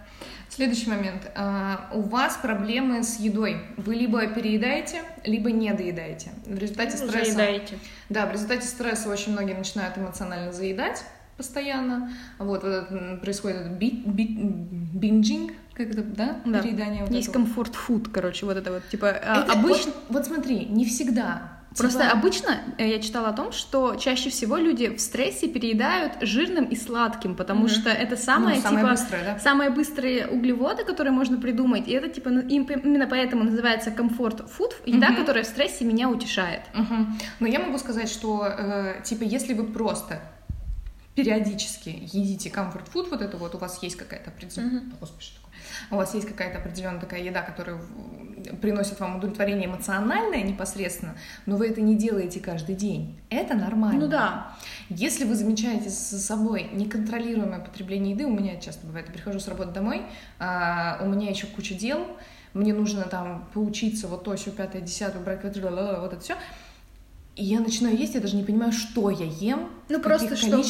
Следующий момент. А, У вас проблемы с едой. Вы либо переедаете, либо не доедаете. В результате Ну, стресса... заедаете. Да, в результате стресса очень многие начинают эмоционально заедать постоянно. Вот, вот это, происходит би- би- бинджинг, как это, да? Да. Переедание вот Есть комфорт-фуд, короче, вот это вот, типа, а, Это обычно... Вот, вот смотри, не всегда. Просто Типа, обычно э, я читала о том, что чаще всего люди в стрессе переедают жирным и сладким, потому Мгм. что это самое, ну, самое типа, быстрое, да? самые быстрые углеводы, которые можно придумать, и это типа ну, им- именно поэтому называется комфорт-фуд, еда, Мгм. которая в стрессе меня утешает. Мгм. Но я могу сказать, что, э, типа, если вы просто периодически едите комфорт-фуд, вот это вот, у вас есть какая-то определенная... Господи, что? У вас есть какая-то определенная такая еда, которая приносит вам удовлетворение эмоциональное непосредственно, но вы это не делаете каждый день. Это нормально. Ну да. Если вы замечаете за собой неконтролируемое потребление еды, у меня часто бывает, я прихожу с работы домой, а, у меня еще куча дел, мне нужно там поучиться вот то, все пятое, десятое, брать квартиру, вот это все. И я начинаю есть, я даже не понимаю, что я ем, Ну, просто чтобы-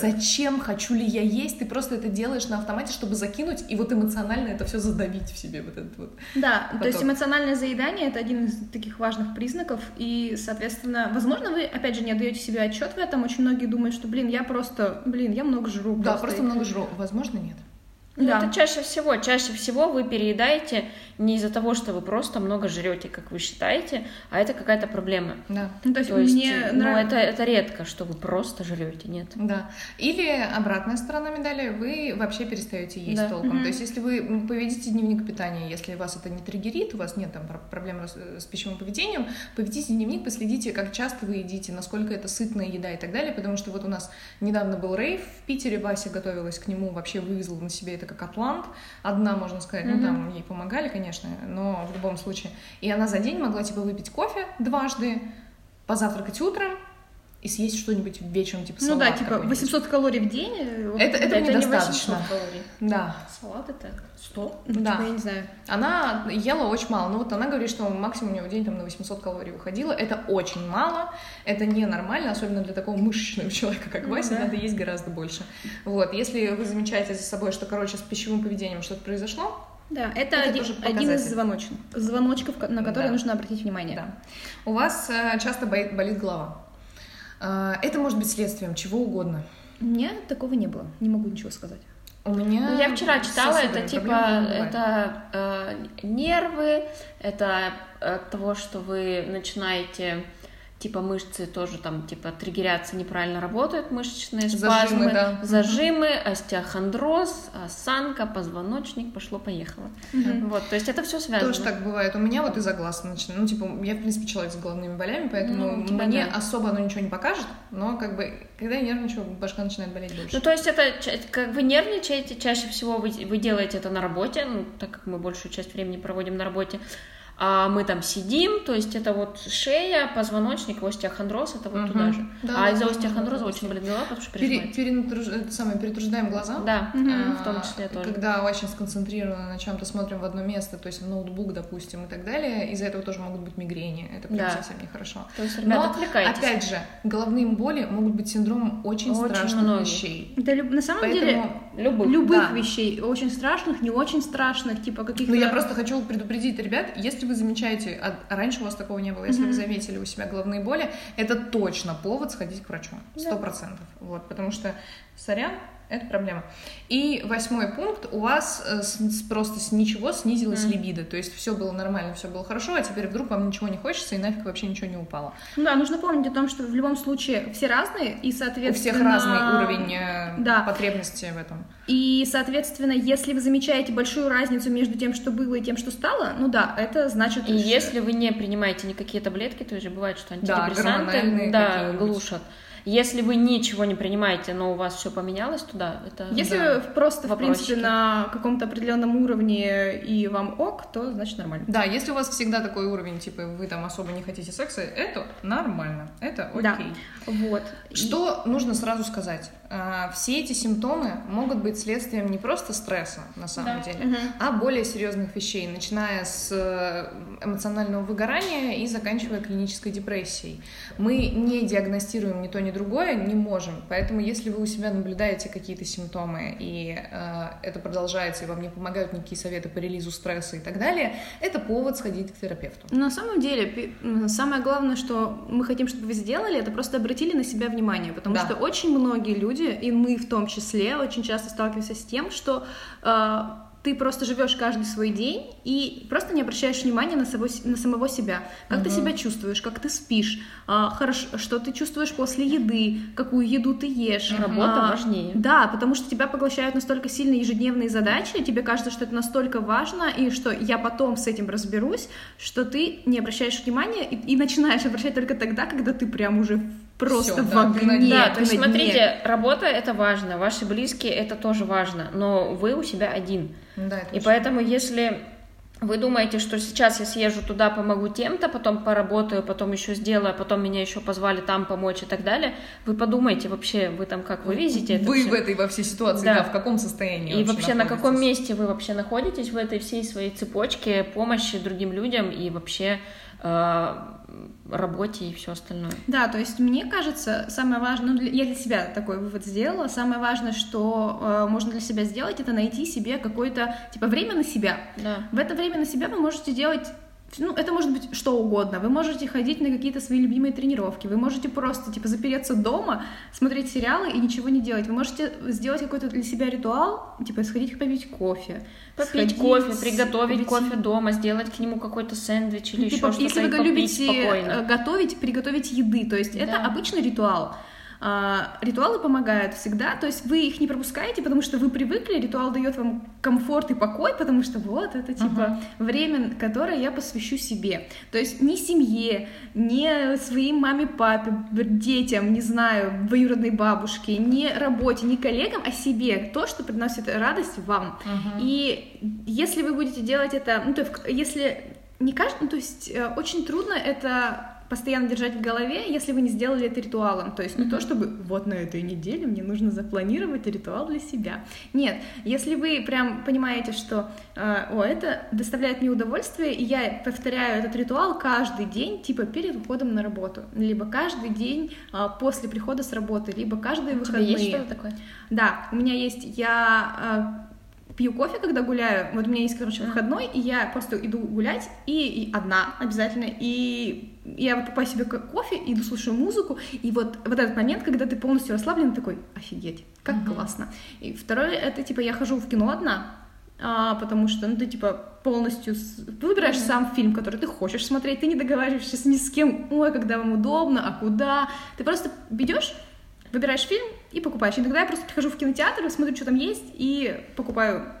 зачем, хочу ли я есть, ты просто это делаешь на автомате, чтобы закинуть и вот эмоционально это все задавить в себе, вот этот вот. Да, то есть эмоциональное заедание это один из таких важных признаков, и, соответственно, возможно, вы, опять же, не отдаете себе отчет в этом. Очень многие думают, что, блин, я просто, блин, я много жру. Да, просто и- много жру. Возможно, нет. Ну, Да. это чаще всего. Чаще всего вы переедаете не из-за того, что вы просто много жрете, как вы считаете, а это какая-то проблема. Да. Ну, то есть То есть, мне ну, нравится. это, это редко, что вы просто жрете, нет. Да. Или обратная сторона медали, вы вообще перестаете есть Да. толком. Мгм. То есть, если вы м, поведите дневник питания, если вас это не триггерит, у вас нет там пр- проблем с, с пищевым поведением, поведите дневник, последите, как часто вы едите, насколько это сытная еда и так далее, потому что вот у нас недавно был рейв в Питере, Вася готовилась к нему, вообще вывезла на себе это как атлант, одна, можно сказать, ну Мгм. там ей помогали, конечно, но в любом случае. И она за день могла типа выпить кофе дважды, позавтракать утром и съесть что-нибудь вечером, типа Ну да, салат типа какой-нибудь. 800 калорий в день. э, Это- это не недостаточно. 800 калорий. Да, Салат это 100? ну, да. типа, я не знаю. Она ела очень мало. Ну вот она говорит, что максимум у нее в день там на 800 калорий выходило. Это очень мало, это ненормально, особенно для такого мышечного человека, как Ну Вася, да. надо есть гораздо больше. Вот, если вы замечаете за собой, что, короче, с пищевым поведением что-то произошло, Да, это, Это один, один из показатель. звоночков, звоночков, ко- на которые Да. нужно обратить внимание. да, у вас э, часто болит, болит голова. Э, Это может быть следствием чего угодно. У меня такого не было, не могу ничего сказать. У меня... Ну, я вчера читала, это типа, это э, нервы, это от того, что вы начинаете, типа, мышцы тоже там, типа, триггерятся, неправильно работают мышечные Зажимы, спазмы, да. зажимы, остеохондроз, осанка, позвоночник, пошло-поехало. Вот, то есть это все связано. Тоже так бывает. У меня вот из-за глаз начинает. Ну, типа, я, в принципе, человек с головными болями, поэтому Ну, тебя мне да. особо оно ничего не покажет. Но, как бы, когда я нервничаю, башка начинает болеть больше. Ну, то есть это, как вы нервничаете, чаще всего вы, вы делаете это на работе, ну, так как мы большую часть времени проводим на работе, а мы там сидим, то есть это вот шея, позвоночник, остеохондроз, это вот Мгм. туда же. Да, а да, из-за остеохондроза очень болит голова, потому что Пере- перенатруж- это самое, перетруждаем глаза. Да, Мгм. в том числе тоже. Когда очень сконцентрированы на чем-то, смотрим в одно место, то есть в ноутбук, допустим, и так далее, из-за этого тоже могут быть мигрени. Это прям Да. совсем нехорошо. То есть, ребята, Но, отвлекайтесь. опять же, головные боли могут быть синдромом очень, Очень страшных многих. вещей. Да, на самом деле, Поэтому Любых. любых да. вещей, очень страшных, не очень страшных, типа каких-то... Ну, я просто хочу предупредить, ребят, если вы замечаете, а раньше у вас такого не было, если вы заметили у себя головные боли, это точно повод сходить к врачу, сто процентов. Вот, потому что, сорян, это проблема. И восьмой пункт, у вас э, с- с- просто с ничего снизилась Мгм. либидо, то есть все было нормально, все было хорошо, а теперь вдруг вам ничего не хочется и нафиг вообще ничего не упало. Ну да, нужно помнить о том, что в любом случае все разные, и, У соответственно... всех разный уровень э, Да. потребности в этом. И, соответственно, если вы замечаете большую разницу между тем, что было, и тем, что стало, ну да, это значит... И что- если вы не принимаете никакие таблетки, то же бывает, что Да, антидепрессанты да, какие-нибудь. глушат. Если вы ничего не принимаете, но у вас все поменялось, то да, это Если Да. вы просто, в Вопросики. принципе, на каком-то определенном уровне и вам ок, то значит нормально. Да, если у вас всегда такой уровень, типа вы там особо не хотите секса, это нормально, это окей. Да. Вот. Что нужно сразу сказать? А, Все эти симптомы могут быть следствием не просто стресса, на самом Да. деле, Мгм. а более серьезных вещей, начиная с э, эмоционального выгорания и заканчивая клинической депрессией. Мы не диагностируем ни то, ни другое, не можем. Поэтому, если вы у себя наблюдаете какие-то симптомы, и э, это продолжается, и вам не помогают никакие советы по релизу стресса и так далее, это повод сходить к терапевту. На самом деле, самое главное, что мы хотим, чтобы вы сделали, это просто обратили на себя внимание, потому Да. что очень многие люди, и мы в том числе, очень часто сталкиваемся с тем, что э, ты просто живешь каждый свой день и просто не обращаешь внимания на, собой- на самого себя. Как ты Мгм. себя чувствуешь, как ты спишь, а, хорошо, что ты чувствуешь после еды, какую еду ты ешь. Работа А, важнее. Да, потому что тебя поглощают настолько сильно ежедневные задачи, и тебе кажется, что это настолько важно, и что я потом с этим разберусь, что ты не обращаешь внимания и, и начинаешь обращать только тогда, когда ты прям уже просто Всё, в да, огне. Да, то есть дне. смотрите, работа это важно, ваши близкие это тоже важно, но вы у себя один. Да, это И очень- поэтому, если вы думаете, что сейчас я съезжу туда, помогу тем-то, потом поработаю, потом еще сделаю, потом меня еще позвали там помочь и так далее, вы подумайте вообще, вы там как вы видите это Вы всё? в этой во всей ситуации, да, Да. в каком состоянии И вообще на каком месте вы вообще находитесь в этой всей своей цепочке помощи другим людям и вообще работе и все остальное. Да, то есть мне кажется, самое важное, ну, для- я для себя такой вывод сделала, самое важное, что э, можно для себя сделать, это найти себе какое-то, типа, время на себя. Да. В это время на себя вы можете делать ну, это может быть что угодно. Вы можете ходить на какие-то свои любимые тренировки. Вы можете просто, типа, запереться дома, смотреть сериалы и ничего не делать. Вы можете сделать какой-то для себя ритуал, типа, сходить попить кофе. Попить сходить, кофе, приготовить попить- кофе дома, сделать к нему какой-то сэндвич или Ну, еще типа, что-то если вы любите спокойно. э, готовить, приготовить еды, то есть это Да. обычный ритуал. А, ритуалы помогают всегда, то есть вы их не пропускаете, потому что вы привыкли, ритуал дает вам комфорт и покой, потому что вот это типа время, которое я посвящу себе. То есть ни семье, ни своей маме, папе, детям, не знаю, двоюродной бабушке, ни работе, ни коллегам, а себе то, что приносит радость вам. Мгм. И если вы будете делать это, ну, то есть, если не каждый, ну, то есть э, очень трудно это постоянно держать в голове, если вы не сделали это ритуалом. То есть не то, чтобы вот на этой неделе мне нужно запланировать ритуал для себя. Нет, если вы прям понимаете, что э, о, это доставляет мне удовольствие, и я повторяю этот ритуал каждый день, типа перед уходом на работу, либо каждый день э, после прихода с работы, либо каждые У тебя есть что-то такое? Да, у меня есть, я э, пью кофе, когда гуляю, вот у меня есть, короче, выходной, и я просто иду гулять, и, и одна обязательно, и я покупаю себе ко- кофе, иду слушаю музыку, и вот, вот этот момент, когда ты полностью расслаблен, такой, офигеть, как Мгм. классно. И второе, это, типа, я хожу в кино одна, а, потому что, ну, ты, типа, полностью с- ты выбираешь сам фильм, который ты хочешь смотреть, ты не договариваешься ни с кем, ой, когда вам удобно, а куда, ты просто идешь, выбираешь фильм и покупаешь. Иногда я просто прихожу в кинотеатр, смотрю, что там есть, и покупаю.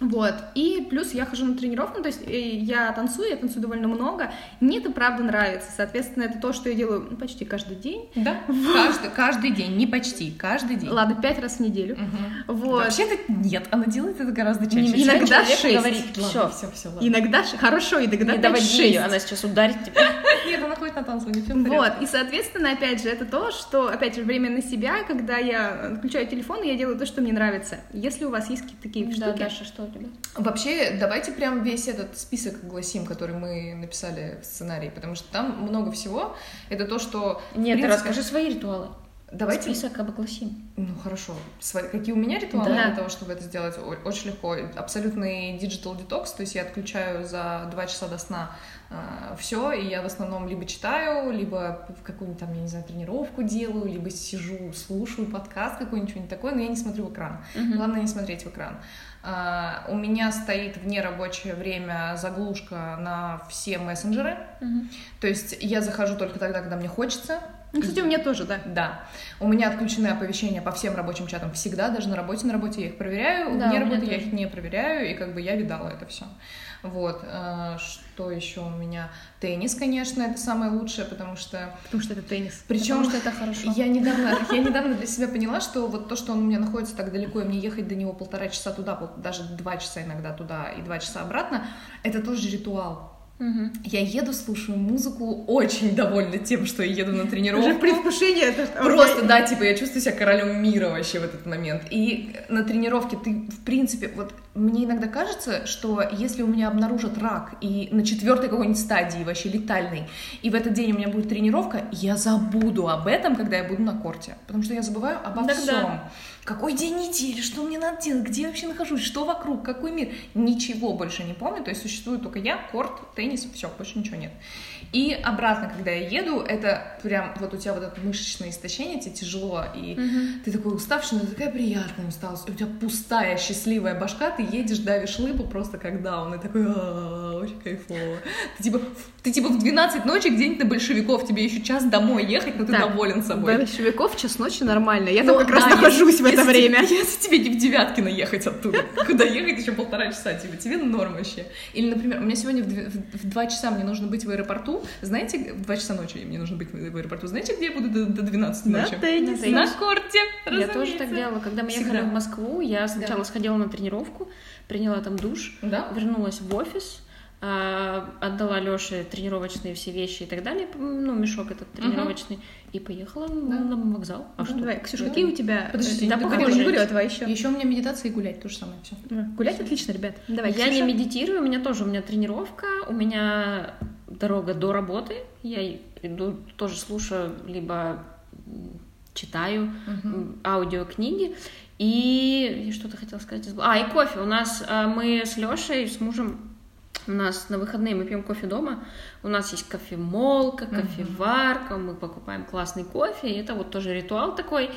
Вот. И плюс я хожу на тренировку, ну, то есть э, я танцую, я танцую довольно много. Мне это правда нравится. Соответственно, это то, что я делаю ну, почти каждый день. Да, каждый, каждый день, не почти, каждый день. Ладно, пять раз в неделю. Мгм. Вот. Вообще-то нет, она делает это гораздо чаще. Не Иногда шесть. говорить, все. все, все, ладно. Иногда ш- хорошо, иногда Не доводи шесть. ее, она сейчас ударит тебя. Нет, она ходит на танцевание, все Вот, и, соответственно, опять же, это то, что, опять же, время на себя, когда я включаю телефон, и я делаю то, что мне нравится. Если у вас есть какие-то такие Да, штуки, Даша, что у тебя? Вообще, давайте прям весь этот список огласим, который мы написали в сценарии, потому что там много всего. Это то, что... Нет, принципе, расскажи свои ритуалы. Давайте... Список обогласим. Ну, хорошо. Свои- Какие у меня ритуалы Да. для того, чтобы это сделать? Очень легко. Абсолютный digital detox, то есть я отключаю за два часа до сна все, и я в основном либо читаю, либо какую-нибудь там, я не знаю, тренировку делаю, либо сижу, слушаю подкаст какой-нибудь, что-нибудь такое, но я не смотрю в экран. Мгм. Главное не смотреть в экран. А, У меня стоит в нерабочее время заглушка на все мессенджеры, Мгм. то есть я захожу только тогда, когда мне хочется, Ну, кстати, у меня тоже, да. да. У меня отключены оповещения по всем рабочим чатам всегда, даже на работе. На работе я их проверяю, Да, вне работы я их не проверяю, и как бы я видала это все. Вот. э, Что еще у меня? Теннис, конечно, это самое лучшее, потому что... Потому что это теннис. Причем что это хорошо. я недавно, я недавно для себя поняла, что вот то, что он у меня находится так далеко, и мне ехать до него полтора часа туда, даже два часа иногда туда и два часа обратно, это тоже ритуал. Мгм. Я еду, слушаю музыку, очень довольна тем, что я еду на тренировку. Уже предвкушение. это- Просто, да, типа, я чувствую себя королем мира вообще в этот момент. И на тренировке ты, в принципе, вот мне иногда кажется, что если у меня обнаружат рак и на четвертой какой-нибудь стадии, вообще летальной, и в этот день у меня будет тренировка, я забуду об этом, когда я буду на корте. Потому что я забываю обо Тогда. всем. Какой день недели, что мне надо делать, где я вообще нахожусь, что вокруг, какой мир. Ничего больше не помню, то есть существует только я, корт, теннис, все, больше ничего нет. И обратно, когда я еду, это прям вот у тебя вот это мышечное истощение, тебе тяжело, и Мгм. ты такой уставший, но такая приятная усталость, и у тебя пустая, счастливая башка, ты едешь, давишь лыбу просто как даун, и такой, «А, очень кайфово. Ты типа, ты типа в 12 ночи где-нибудь на большевиков, тебе еще час домой ехать, но ты доволен собой. Большевиков час ночи нормально. Я Ну, там как раз нахожусь в это время. тебе- Если тебе не в девятки наехать оттуда, куда ехать еще полтора часа, тебе, тебе норм вообще. Или, например, у меня сегодня в, два часа мне нужно быть в аэропорту, знаете, в два часа ночи мне нужно быть в аэропорту, знаете, где я буду до, до 12 На ночи? теннис. На На корте, Я тоже разумеется. так делала. Когда мы Всегда. ехали в Москву, я сначала Да. сходила на тренировку, приняла там душ, Да? вернулась в офис, отдала Лёше тренировочные все вещи и так далее, ну, мешок этот тренировочный, и поехала Да. на вокзал. А что? Давай, Ксюша, Да. какие у тебя... Э, не да, похоже, не говорю, а твои еще. Еще у меня медитация и гулять, то же самое все. Гулять отлично, ребят. Давай, я не медитирую, у меня тоже, у меня тренировка, у меня дорога до работы, я иду, тоже слушаю, либо читаю м, аудиокниги, и я что-то хотела сказать. А, и кофе. У нас а, мы с Лешей, с мужем, у нас на выходные мы пьем кофе дома. У нас есть кофемолка, кофеварка, мы покупаем классный кофе. И это вот тоже ритуал такой.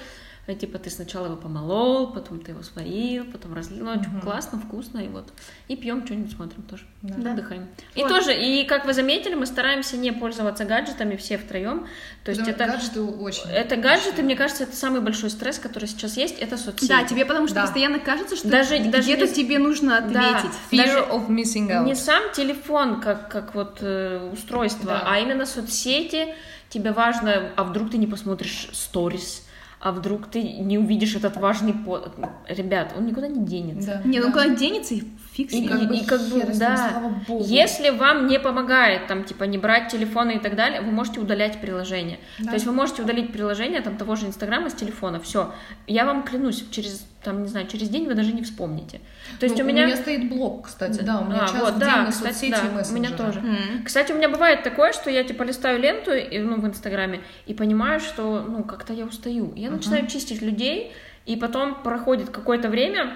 Э, Типа ты сначала его помолол, потом ты его сварил, потом разлил. Ну, очень классно, вкусно. И вот. И пьем, что-нибудь смотрим тоже. Да. Отдыхаем. И Вот. тоже, и как вы заметили, мы стараемся не пользоваться гаджетами все втроем. То есть это, гаджеты очень. это гаджеты, мне кажется, это самый большой стресс, который сейчас есть, это соцсети. Да, тебе потому что Да. постоянно кажется, что Даже- даже где-то если- тебе нужно Да. ответить. Fear даже of missing out. Не сам телефон как, как вот э, устройство, Да. а именно соцсети. Тебе важно, а вдруг ты не посмотришь сторис, а вдруг ты не увидишь этот важный по... Ребят, он никуда не денется. Да, Не, ну да. куда денется и фиг с И, ним. как бы и- и как бы, да, богу. если вам не помогает, там, типа, не брать телефоны и так далее, вы можете удалять приложение. Да. То есть вы можете удалить приложение, там, того же Инстаграма с телефона, все. Я вам клянусь, через, там, не знаю, через день вы даже не вспомните. То есть Ну, у меня... стоит блок, кстати, да, у меня А, час вот, в да, день на кстати, соцсети да, и у меня тоже. М. Кстати, у меня бывает такое, что я типа листаю ленту и, ну, в Инстаграме и понимаю, что ну как-то я устаю. Я начинаю чистить людей, и потом проходит какое-то время,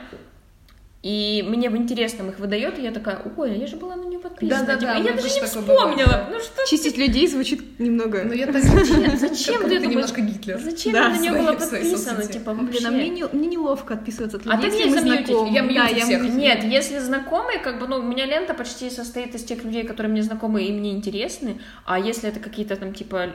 и мне в интересном их выдает, и я такая, ой, а я же была на нее подписана. Да-да-да, Типа, у я даже не вспомнила. бывает, да. Ну что Чистить людей звучит немного... Ну я так Зачем? Зачем ты думаешь? немножко Гитлер. Зачем Да, я на нее была подписана? Типа, Блин, а вообще. мне, не, мне неловко отписываться от А людей, ты если мне мы знакомы. Я да, мьючу я всех. мью- Нет, если знакомые, как бы, ну, у меня лента почти состоит из тех людей, которые мне знакомы и мне интересны, а если это какие-то там, типа,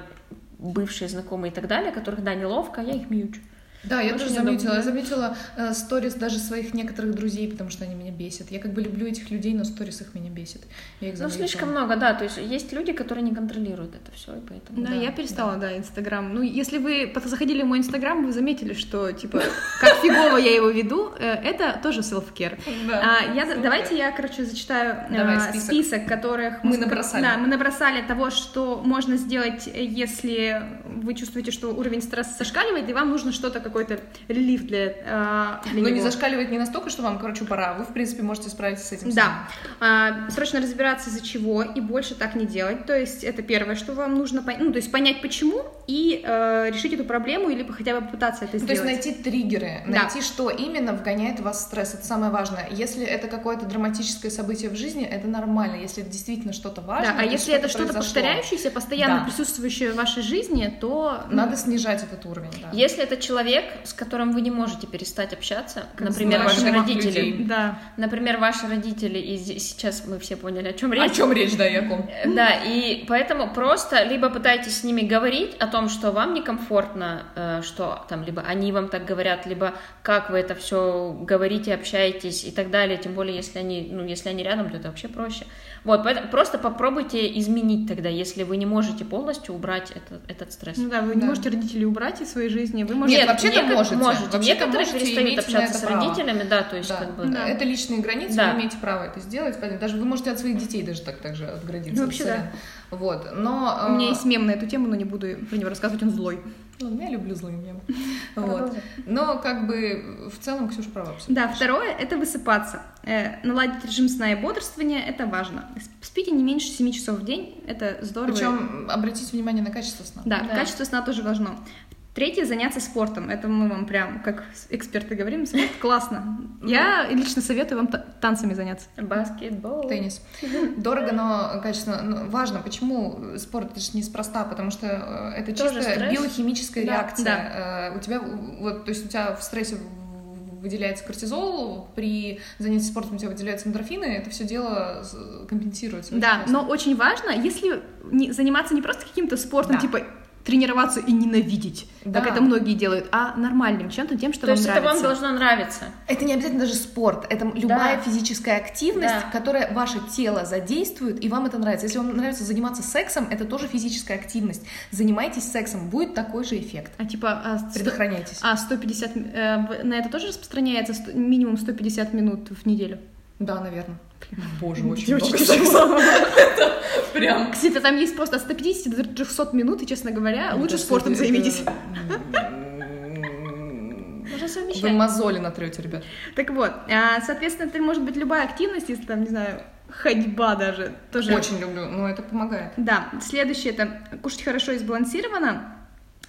бывшие знакомые и так далее, которых, да, неловко, я их мьючу. Да, я Очень тоже заметила. Я заметила э, сторис даже своих некоторых друзей, потому что они меня бесят. Я как бы люблю этих людей, но сторис их меня бесит. Я их Ну, слишком много, да, то есть есть люди, которые не контролируют это все, и поэтому... Да, Да, я перестала, да, Инстаграм. Ну, если вы заходили в мой Инстаграм, вы заметили, что, типа, как фигово я его веду, э, это тоже self-care. А, Self-care. давайте я, короче, зачитаю э, список. которых Мы набросали. Да, мы набросали того, что можно сделать, если вы чувствуете, что уровень стресса зашкаливает, и вам нужно что-то, какой-то релиф для, для Но не него. зашкаливает не настолько, что вам, короче, пора. Вы, в принципе, можете справиться с этим. Да. А, срочно разбираться из-за чего и больше так не делать. То есть это первое, что вам нужно понять. Ну, то есть понять почему и э, решить эту проблему или хотя бы попытаться это Ну, сделать. То есть найти триггеры, Да. найти, что именно вгоняет вас в стресс. Это самое важное. Если это какое-то драматическое событие в жизни, это нормально. Если это действительно что-то важное, Да, а если это что-то повторяющееся, постоянно Да. присутствующее в вашей жизни, то ну, Надо снижать этот уровень. Да. Если это человек, с которым вы не можете перестать общаться, Как например, ваши родители, людей. да. например, ваши родители, и сейчас мы все поняли, о чем О речь. чем речь, да, о ком? Э, Да, и поэтому просто либо пытайтесь с ними говорить о том, что вам некомфортно, э, что там либо они вам так говорят, либо как вы это все говорите, общаетесь и так далее. Тем более, если они, ну, если они рядом, то это вообще проще. Вот, поэтому просто попробуйте изменить тогда, если вы не можете полностью убрать этот, этот стресс. Ну да, вы не Да. можете родителей убрать из своей жизни, вы можете... Нет, вообще-то неко- можете. можете. Некоторые можете перестают общаться с право. родителями, да, то есть Да. как бы... Да. Это личные границы, Да. вы имеете право это сделать. поэтому Даже вы можете от своих детей даже так, так же отградиться. Ну, вообще, сорян. Вот, но... У меня э, есть мем на эту тему, но не буду про него рассказывать, он злой. Ну, я люблю злые мемы. Вот. Но как бы в целом Ксюша права абсолютно. Да, второе — это высыпаться. Э, наладить режим сна и бодрствования — это важно. Спите не меньше 7 часов в день, это здорово. Причем обратите внимание на качество сна. Да, Да. качество сна тоже важно. Третье — заняться спортом. Это мы вам прям, как эксперты говорим, спорт классно. Я лично советую вам та- танцами заняться. Баскетбол. Теннис. Дорого, но качественно. Ну, важно. Почему спорт? Это же неспроста, потому что э, это Тоже чисто стресс. биохимическая Да, реакция. Э, У тебя, вот, то есть у тебя в стрессе выделяется кортизол, при занятии спортом у тебя выделяются эндорфины, это все дело с- компенсируется. Да, классно. но очень важно, если не, заниматься не просто каким-то спортом, Да. типа тренироваться и ненавидеть, Да. как это многие делают, а нормальным чем-то, тем, что То вам есть это нравится. вам должно нравиться. Это не обязательно даже спорт, это любая Да. физическая активность, Да. которая ваше тело задействует, и вам это нравится. Если вам нравится заниматься сексом, это тоже физическая активность. Занимайтесь сексом, будет такой же эффект. А типа а, Предохраняйтесь. а 150 м- э, на это тоже распространяется сто- минимум 150 минут в неделю. Да, наверное. Боже, Очень очень много тяжело. секса. Прям. Кстати, там есть просто от 150 до 300 минут, и, честно говоря, лучше спортом что-то, займитесь. это, Можно Вы совмещать. мозоли натрете, ребят. Так вот, а, соответственно, это может быть любая активность, если там, не знаю, ходьба даже. Тоже Очень люблю, но это помогает. Да, следующее это кушать хорошо и сбалансированно.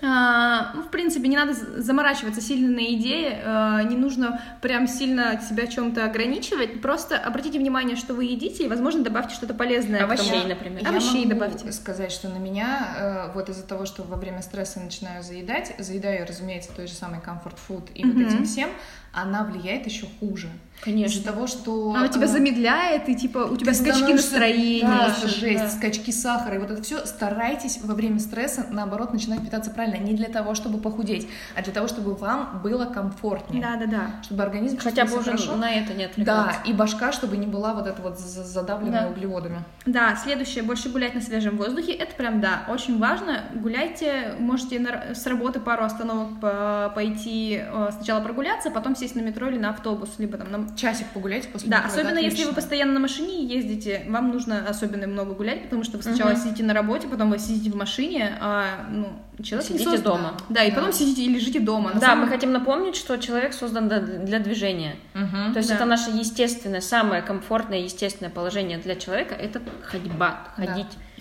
А, ну, в принципе, не надо заморачиваться сильно на идеи, а, не нужно прям сильно себя чем-то ограничивать. Просто обратите внимание, что вы едите, и, возможно, добавьте что-то полезное. Овощей, тому. например. Я Овощей могу добавьте. сказать, что на меня, э, вот из-за того, что во время стресса начинаю заедать, заедаю, разумеется, той же самой comfort food и вот Мгм. этим всем, она влияет еще хуже. Конечно. Из-за того, что... Она тебя э, замедляет, и типа у тебя скачки становишься- настроения. Просто Да, жесть, да. скачки сахара. И вот это все старайтесь во время стресса, наоборот, начинать питаться правильно. Не для того, чтобы похудеть, а для того, чтобы вам было комфортнее. Да, да, да. Чтобы организм Хотя бы уже хорошо. на это не Да, отвлекаться. и башка, чтобы не была вот эта вот за- задавленная Да. углеводами. Да, следующее, больше гулять на свежем воздухе, это прям, да, очень важно. Гуляйте, можете на- с работы пару остановок по- пойти, э, сначала прогуляться, потом сесть на метро или на автобус, либо там на Часик погуляйте после Да, метро, особенно если вы постоянно на машине ездите, вам нужно особенно много гулять, потому что вы сначала Мгм. сидите на работе, потом вы сидите в машине, а ну, человек не Сидите создан- дома. Да, и Да. потом сидите и лежите дома. На Да, самом- мы хотим напомнить, что человек создан для- движения. Мгм. То есть Да. это наше естественное, самое комфортное, естественное положение для человека — это ходьба, Да.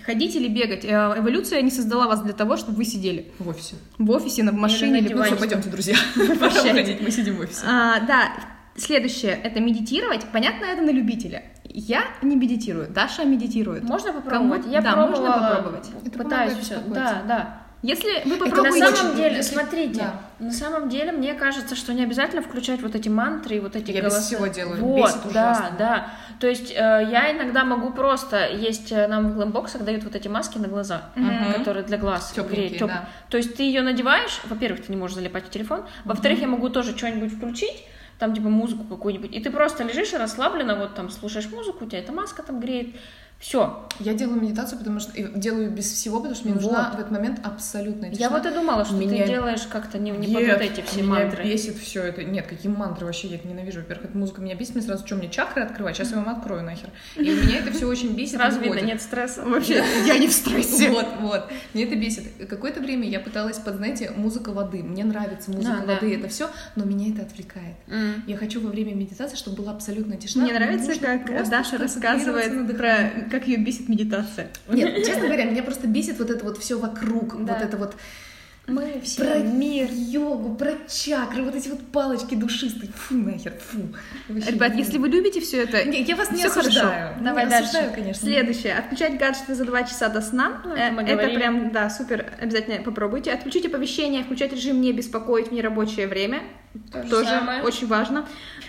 Ходить. Или бегать. Э, Эволюция не создала вас для того, чтобы вы сидели В офисе. в офисе, на- в машине на или Ну все, пойдемте, друзья. Прощайте. мы сидим в офисе. А, да, следующее это медитировать. Понятно, это на любителя. Я не медитирую, Даша медитирует. Можно попробовать? Кому- Я да, можно пробовала, попробовать. Это пытаюсь все. Да, да. Если вы Это на попробуете... самом деле, если- смотрите, да. на самом деле мне кажется, что не обязательно включать вот эти мантры и вот эти Я без голоса. всего делаю, Вот, бесит да, ужасно. да. То есть э, я иногда могу просто есть э, нам в глэмбоксах дают вот эти маски на глаза, Мгм. которые для глаз Тёпленькие, греют, тёп- да. То есть ты ее надеваешь, во-первых, ты не можешь залипать в телефон, во-вторых, я могу тоже что-нибудь включить, там типа музыку какую-нибудь, и ты просто лежишь и расслабленно, вот там слушаешь музыку, у тебя эта маска там греет, все. Я делаю медитацию, потому что и делаю без всего, потому что мне нужна Вот. в этот момент абсолютная тишина. Я вот и думала, что Меня- ты делаешь как-то не, не под Нет, вот эти все меня мантры. бесит все это. Нет, какие мантры вообще я их ненавижу. Во-первых, эта музыка меня бесит. Мне сразу, что мне чакры открывать? Сейчас я вам открою нахер. И меня это все очень бесит. Сразу видно, нет стресса. Вообще, я не в стрессе. Вот, вот. Мне это бесит. Какое-то время я пыталась под, знаете, музыка воды. Мне нравится музыка воды, это все, но меня это отвлекает. Я хочу во время медитации, чтобы была абсолютная тишина. Мне нравится, как Даша рассказывает про. Как ее бесит медитация. Нет, честно говоря, меня просто бесит вот это вот все вокруг, Да. вот это вот Мы все про мир. йогу, про чакры, вот эти вот палочки душистые. Фу, нахер, фу. Вообще Ребят, не если вы любите все это, Не, я вас не осуждаю. хорошо. Не Давай осуждаю, дальше. конечно. Следующее. Отключать гаджеты за 2 часа до сна. Ну, Э, это мы это говорили. прям, да, супер. Обязательно попробуйте. Отключить оповещения, включать режим не беспокоить в нерабочее время. То же Тоже самое. очень важно.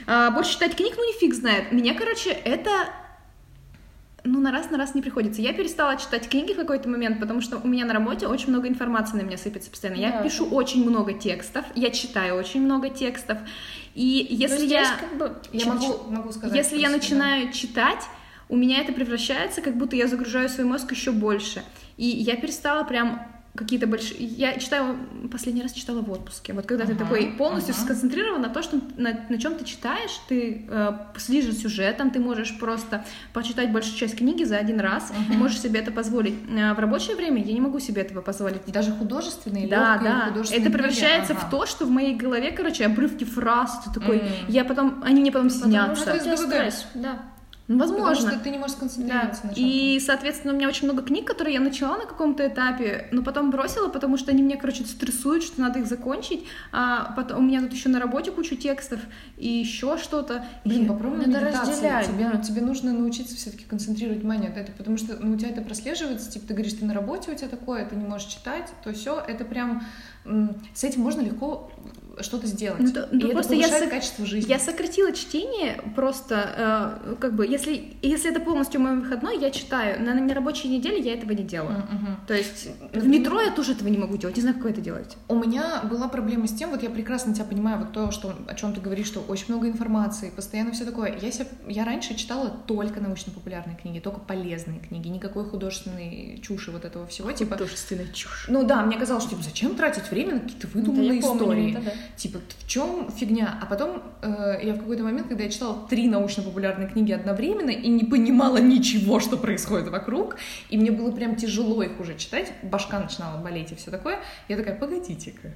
А, больше читать книг, ну не фиг знает. Мне, короче, это ну, на раз на раз не приходится. Я перестала читать книги в какой-то момент, потому что у меня на работе очень много информации на меня сыпется постоянно. Я Да. пишу очень много текстов, я читаю очень много текстов. И Ну, если здесь я... как бы Я могу, могу сказать. Если я начинаю читать, у меня это превращается, как будто я загружаю свой мозг еще больше. И я перестала прям какие-то большие... Я читаю... Последний раз читала в отпуске. Вот когда ты Ага, такой полностью ага. сконцентрирован на то, что на, на чем ты читаешь, ты э, следишь за сюжетом, ты можешь просто почитать большую часть книги за один раз, Мгм. можешь себе это позволить. А в рабочее время я не могу себе этого позволить. Даже художественные, Да, да. художественные Это книги, превращается ага. в то, что в моей голове, короче, обрывки фраз, ты такой, М. я потом, они мне потом Потому снятся. что у тебя ДВД. стресс, да. Ну, возможно. Потому что ты не можешь Да. сконцентрироваться на чем-то. И, соответственно, у меня очень много книг, которые я начала на каком-то этапе, но потом бросила, потому что они меня, короче, стрессуют, что надо их закончить. А потом у меня тут еще на работе куча текстов и еще что-то. Блин, И- попробуй надо разделять, Тебе, да. тебе нужно научиться все-таки концентрировать внимание на это, потому что ну, у тебя это прослеживается, типа ты говоришь, ты на работе у тебя такое, ты не можешь читать, то все, это прям с этим можно легко что-то сделать. Ну, то- и ну, это просто я сок- качество жизни. Я сократила чтение просто, э, как бы, если, если это полностью мой выходной, я читаю. На нерабочей неделе я этого не делаю. Мгм. То есть в метро я тоже этого не могу делать. Не знаю, как это делаете. У меня была проблема с тем, вот я прекрасно тебя понимаю, вот то, что, о чем ты говоришь, что очень много информации, постоянно все такое. Я, себя, я раньше читала только научно-популярные книги, только полезные книги, никакой художественной чуши вот этого всего, типа... Художественная чушь. Ну да, мне казалось, что типа, зачем тратить время на какие-то выдуманные Да, я помню истории? это, да. Типа, в чем фигня? А потом э, я в какой-то момент, когда я читала три научно-популярные книги одновременно и не понимала ничего, что происходит вокруг, и мне было прям тяжело их уже читать, башка начинала болеть и все такое, я такая, погодите-ка,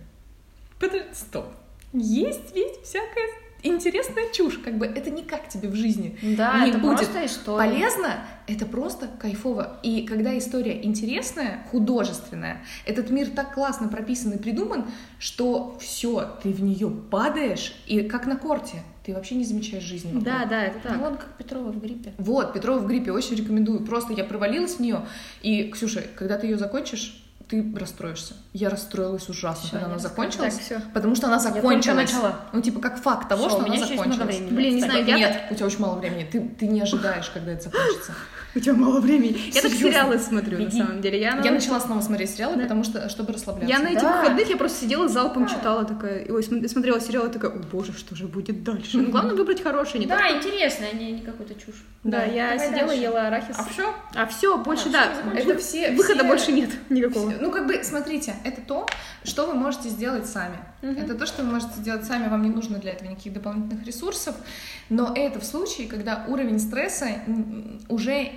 стоп, есть ведь всякая интересная чушь, как бы это никак тебе в жизни Да, не это будет просто история. полезно, это просто кайфово. И когда история интересная, художественная, этот мир так классно прописан и придуман, что все, ты в нее падаешь, и как на корте, ты вообще не замечаешь жизни. вокруг. Да, да, это Ну, так. вон как Петрова в гриппе. Вот, Петрова в гриппе очень рекомендую. Просто я провалилась в нее. И, Ксюша, когда ты ее закончишь, ты расстроишься. Я расстроилась ужасно, Всё, когда она закончилась. так, всё. Потому что она закончилась. начала. Ну, типа, как факт того, Всё, что у меня она еще есть много закончилась. времени. Блин, не знаю, я Нет, у тебя очень мало времени. Ты, ты не ожидаешь, когда это закончится. У тебя мало времени. Я так Серьёзно? сериалы смотрю, на самом деле. Я, Я на- начала снова смотреть сериалы, Да. потому что, чтобы расслабляться. Я на этих Да. выходных я просто сидела залпом Да. читала такая, ой, см- смотрела сериалы такая, о боже, что же будет дальше? Ну, главное выбрать хороший, не Да, так. интересно, а не, не какую-то чушь. Да, Да. я Давай сидела, дальше. ела арахис. А все? А все, больше всё, да. закончили. Это все... Выхода все- больше нет никакого. Ну, как бы, смотрите, это то, что вы можете сделать сами. Это то, что вы можете сделать сами, вам не нужно для этого никаких дополнительных ресурсов. Но это в случае, когда уровень стресса уже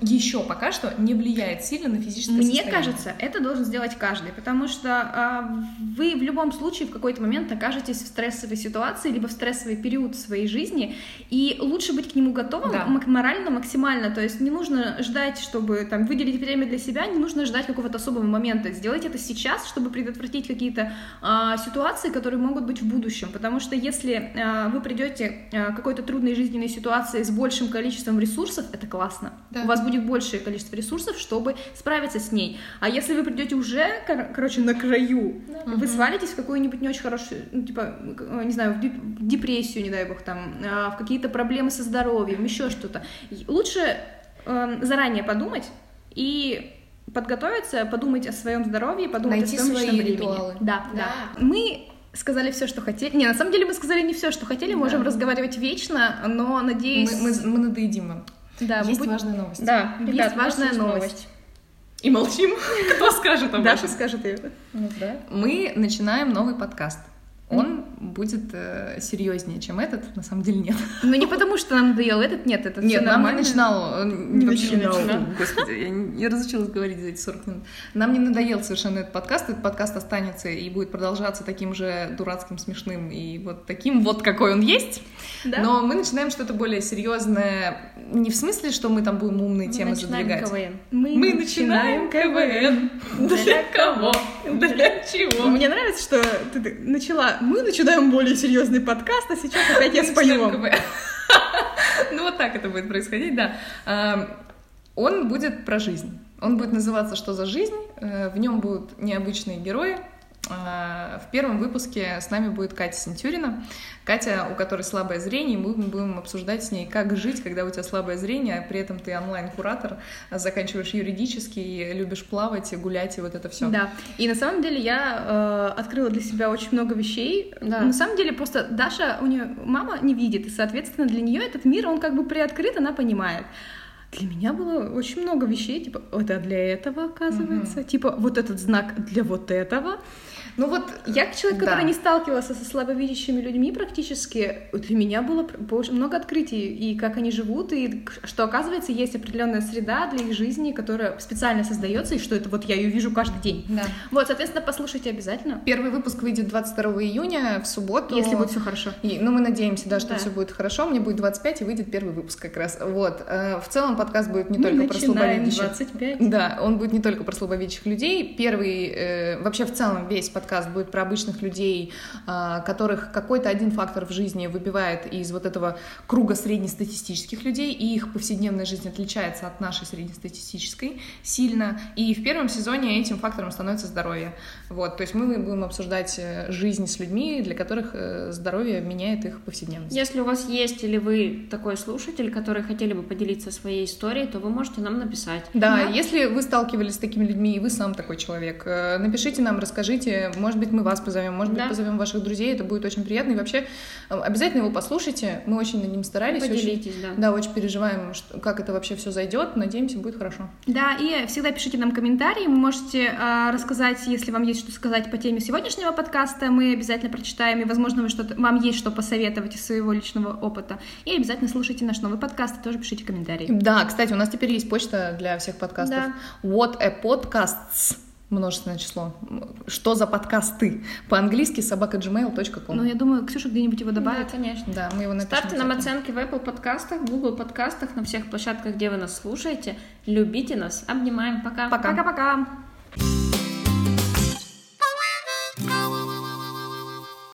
еще пока что не влияет сильно на физическое Мне состояние. кажется, это должен сделать каждый, потому что а, вы в любом случае в какой-то момент окажетесь в стрессовой ситуации, либо в стрессовый период своей жизни, и лучше быть к нему готовым Да. морально максимально. То есть не нужно ждать, чтобы там выделить время для себя, не нужно ждать какого-то особого момента. Сделать это сейчас, чтобы предотвратить какие-то а, ситуации, которые могут быть в будущем. Потому что если а, вы придете а, к какой-то трудной жизненной ситуации с большим количеством ресурсов, это классно. Да. У вас будет большее количество ресурсов, чтобы справиться с ней. А если вы придете уже, кор- короче, на краю, вы свалитесь в какую-нибудь не очень хорошую, ну, типа, э, не знаю, в деп- в депрессию, не дай бог, там, а, в какие-то проблемы со здоровьем, еще что-то. Лучше эм, заранее подумать и подготовиться, подумать о своем здоровье, подумать Найти о своем свои личном времени. ритуалы. Да, да, Да. Мы сказали все, что хотели. Не, на самом деле мы сказали не все, что хотели. Можем Да. разговаривать вечно, но надеюсь. Мы, мы, мы надоедим вам. Да, Есть будем- важная новость. Да, Есть ребят, нас важная есть новость. И молчим. Кто скажет об Даша этом? скажет ее. Ну да. Мы начинаем новый подкаст. Он будет э, серьезнее, чем этот. На самом деле нет. Ну не потому, что нам надоел этот, нет, это Нет, нам не нормально. начинал. э, Не вообще начинал. Господи, я не я разучилась говорить за эти 40 минут. Нам не надоел совершенно этот подкаст. Этот подкаст останется и будет продолжаться таким же дурацким, смешным и вот таким вот, какой он есть. Да? Но мы начинаем что-то более серьезное. Не в смысле, что мы там будем умные Мы темы задвигать. КВН. Мы начинаем КВН. Для кого? Для Чего? Мне нравится, что ты начала... Мы начинаем более серьезный подкаст, а сейчас опять я спою. Ну, вот так это будет происходить, да. Он будет про жизнь. Он будет называться «Что за жизнь?». Э, в нем будут необычные герои, в первом выпуске с нами будет Катя Сентюрина. Катя, у которой слабое зрение, мы будем обсуждать с ней, как жить, когда у тебя слабое зрение, а при этом ты онлайн-куратор, заканчиваешь юридический, любишь плавать, гулять и вот это все. Да, и на самом деле я э, открыла для себя очень много вещей. Да. На самом деле просто Даша, у нее мама не видит, и, соответственно, для нее этот мир, он как бы приоткрыт, она понимает для меня было очень много вещей, типа, это для этого, оказывается, угу. типа, вот этот знак для вот этого. Ну вот я как человек, да. который не сталкивался со слабовидящими людьми практически, для меня было много открытий, и как они живут, и что, оказывается, есть определенная среда для их жизни, которая специально создается, и что это вот я ее вижу каждый день. Да. Вот, соответственно, послушайте обязательно. Первый выпуск выйдет 22 июня в субботу. Если будет все хорошо. И, ну, мы надеемся, да, что да. все будет хорошо. Мне будет 25, и выйдет первый выпуск как раз. Вот. Э, в целом подкаст будет не мы только про слабовидящих. 25. Да, он будет не только про слабовидящих людей. Первый, э, вообще в целом весь подкаст подкаст будет про обычных людей, а, которых какой-то один фактор в жизни выбивает из вот этого круга среднестатистических людей, и их повседневная жизнь отличается от нашей среднестатистической сильно. И в первом сезоне этим фактором становится здоровье. Вот, то есть мы будем обсуждать э, жизнь с людьми, для которых э, здоровье меняет их повседневность. Если у вас есть или вы такой слушатель, который хотели бы поделиться своей историей, то вы можете нам написать. Да, да? если вы сталкивались с такими людьми, и вы сам такой человек, э, напишите нам, расскажите, может быть, мы вас позовем, может да. быть, позовем ваших друзей, это будет очень приятно. И вообще, э, обязательно его послушайте. Мы очень над ним старались. Поделитесь, очень, да. Да, очень переживаем, что, как это вообще все зайдет. Надеемся, будет хорошо. Да, и всегда пишите нам комментарии. Вы можете э, рассказать, если вам есть что сказать по теме сегодняшнего подкаста. Мы обязательно прочитаем, и, возможно, вы что-то, вам есть что посоветовать из своего личного опыта. И обязательно слушайте наш новый подкаст и тоже пишите комментарии. Да, кстати, у нас теперь есть почта для всех подкастов. Да. What a podcasts множественное число. Что за подкасты? По-английски собака.gmail.com. Ну, я думаю, Ксюша где-нибудь его добавит. Да, конечно. Да, мы его напишем. Ставьте нам оценки в Apple подкастах, в Google подкастах, на всех площадках, где вы нас слушаете. Любите нас. Обнимаем. Пока. Пока-пока.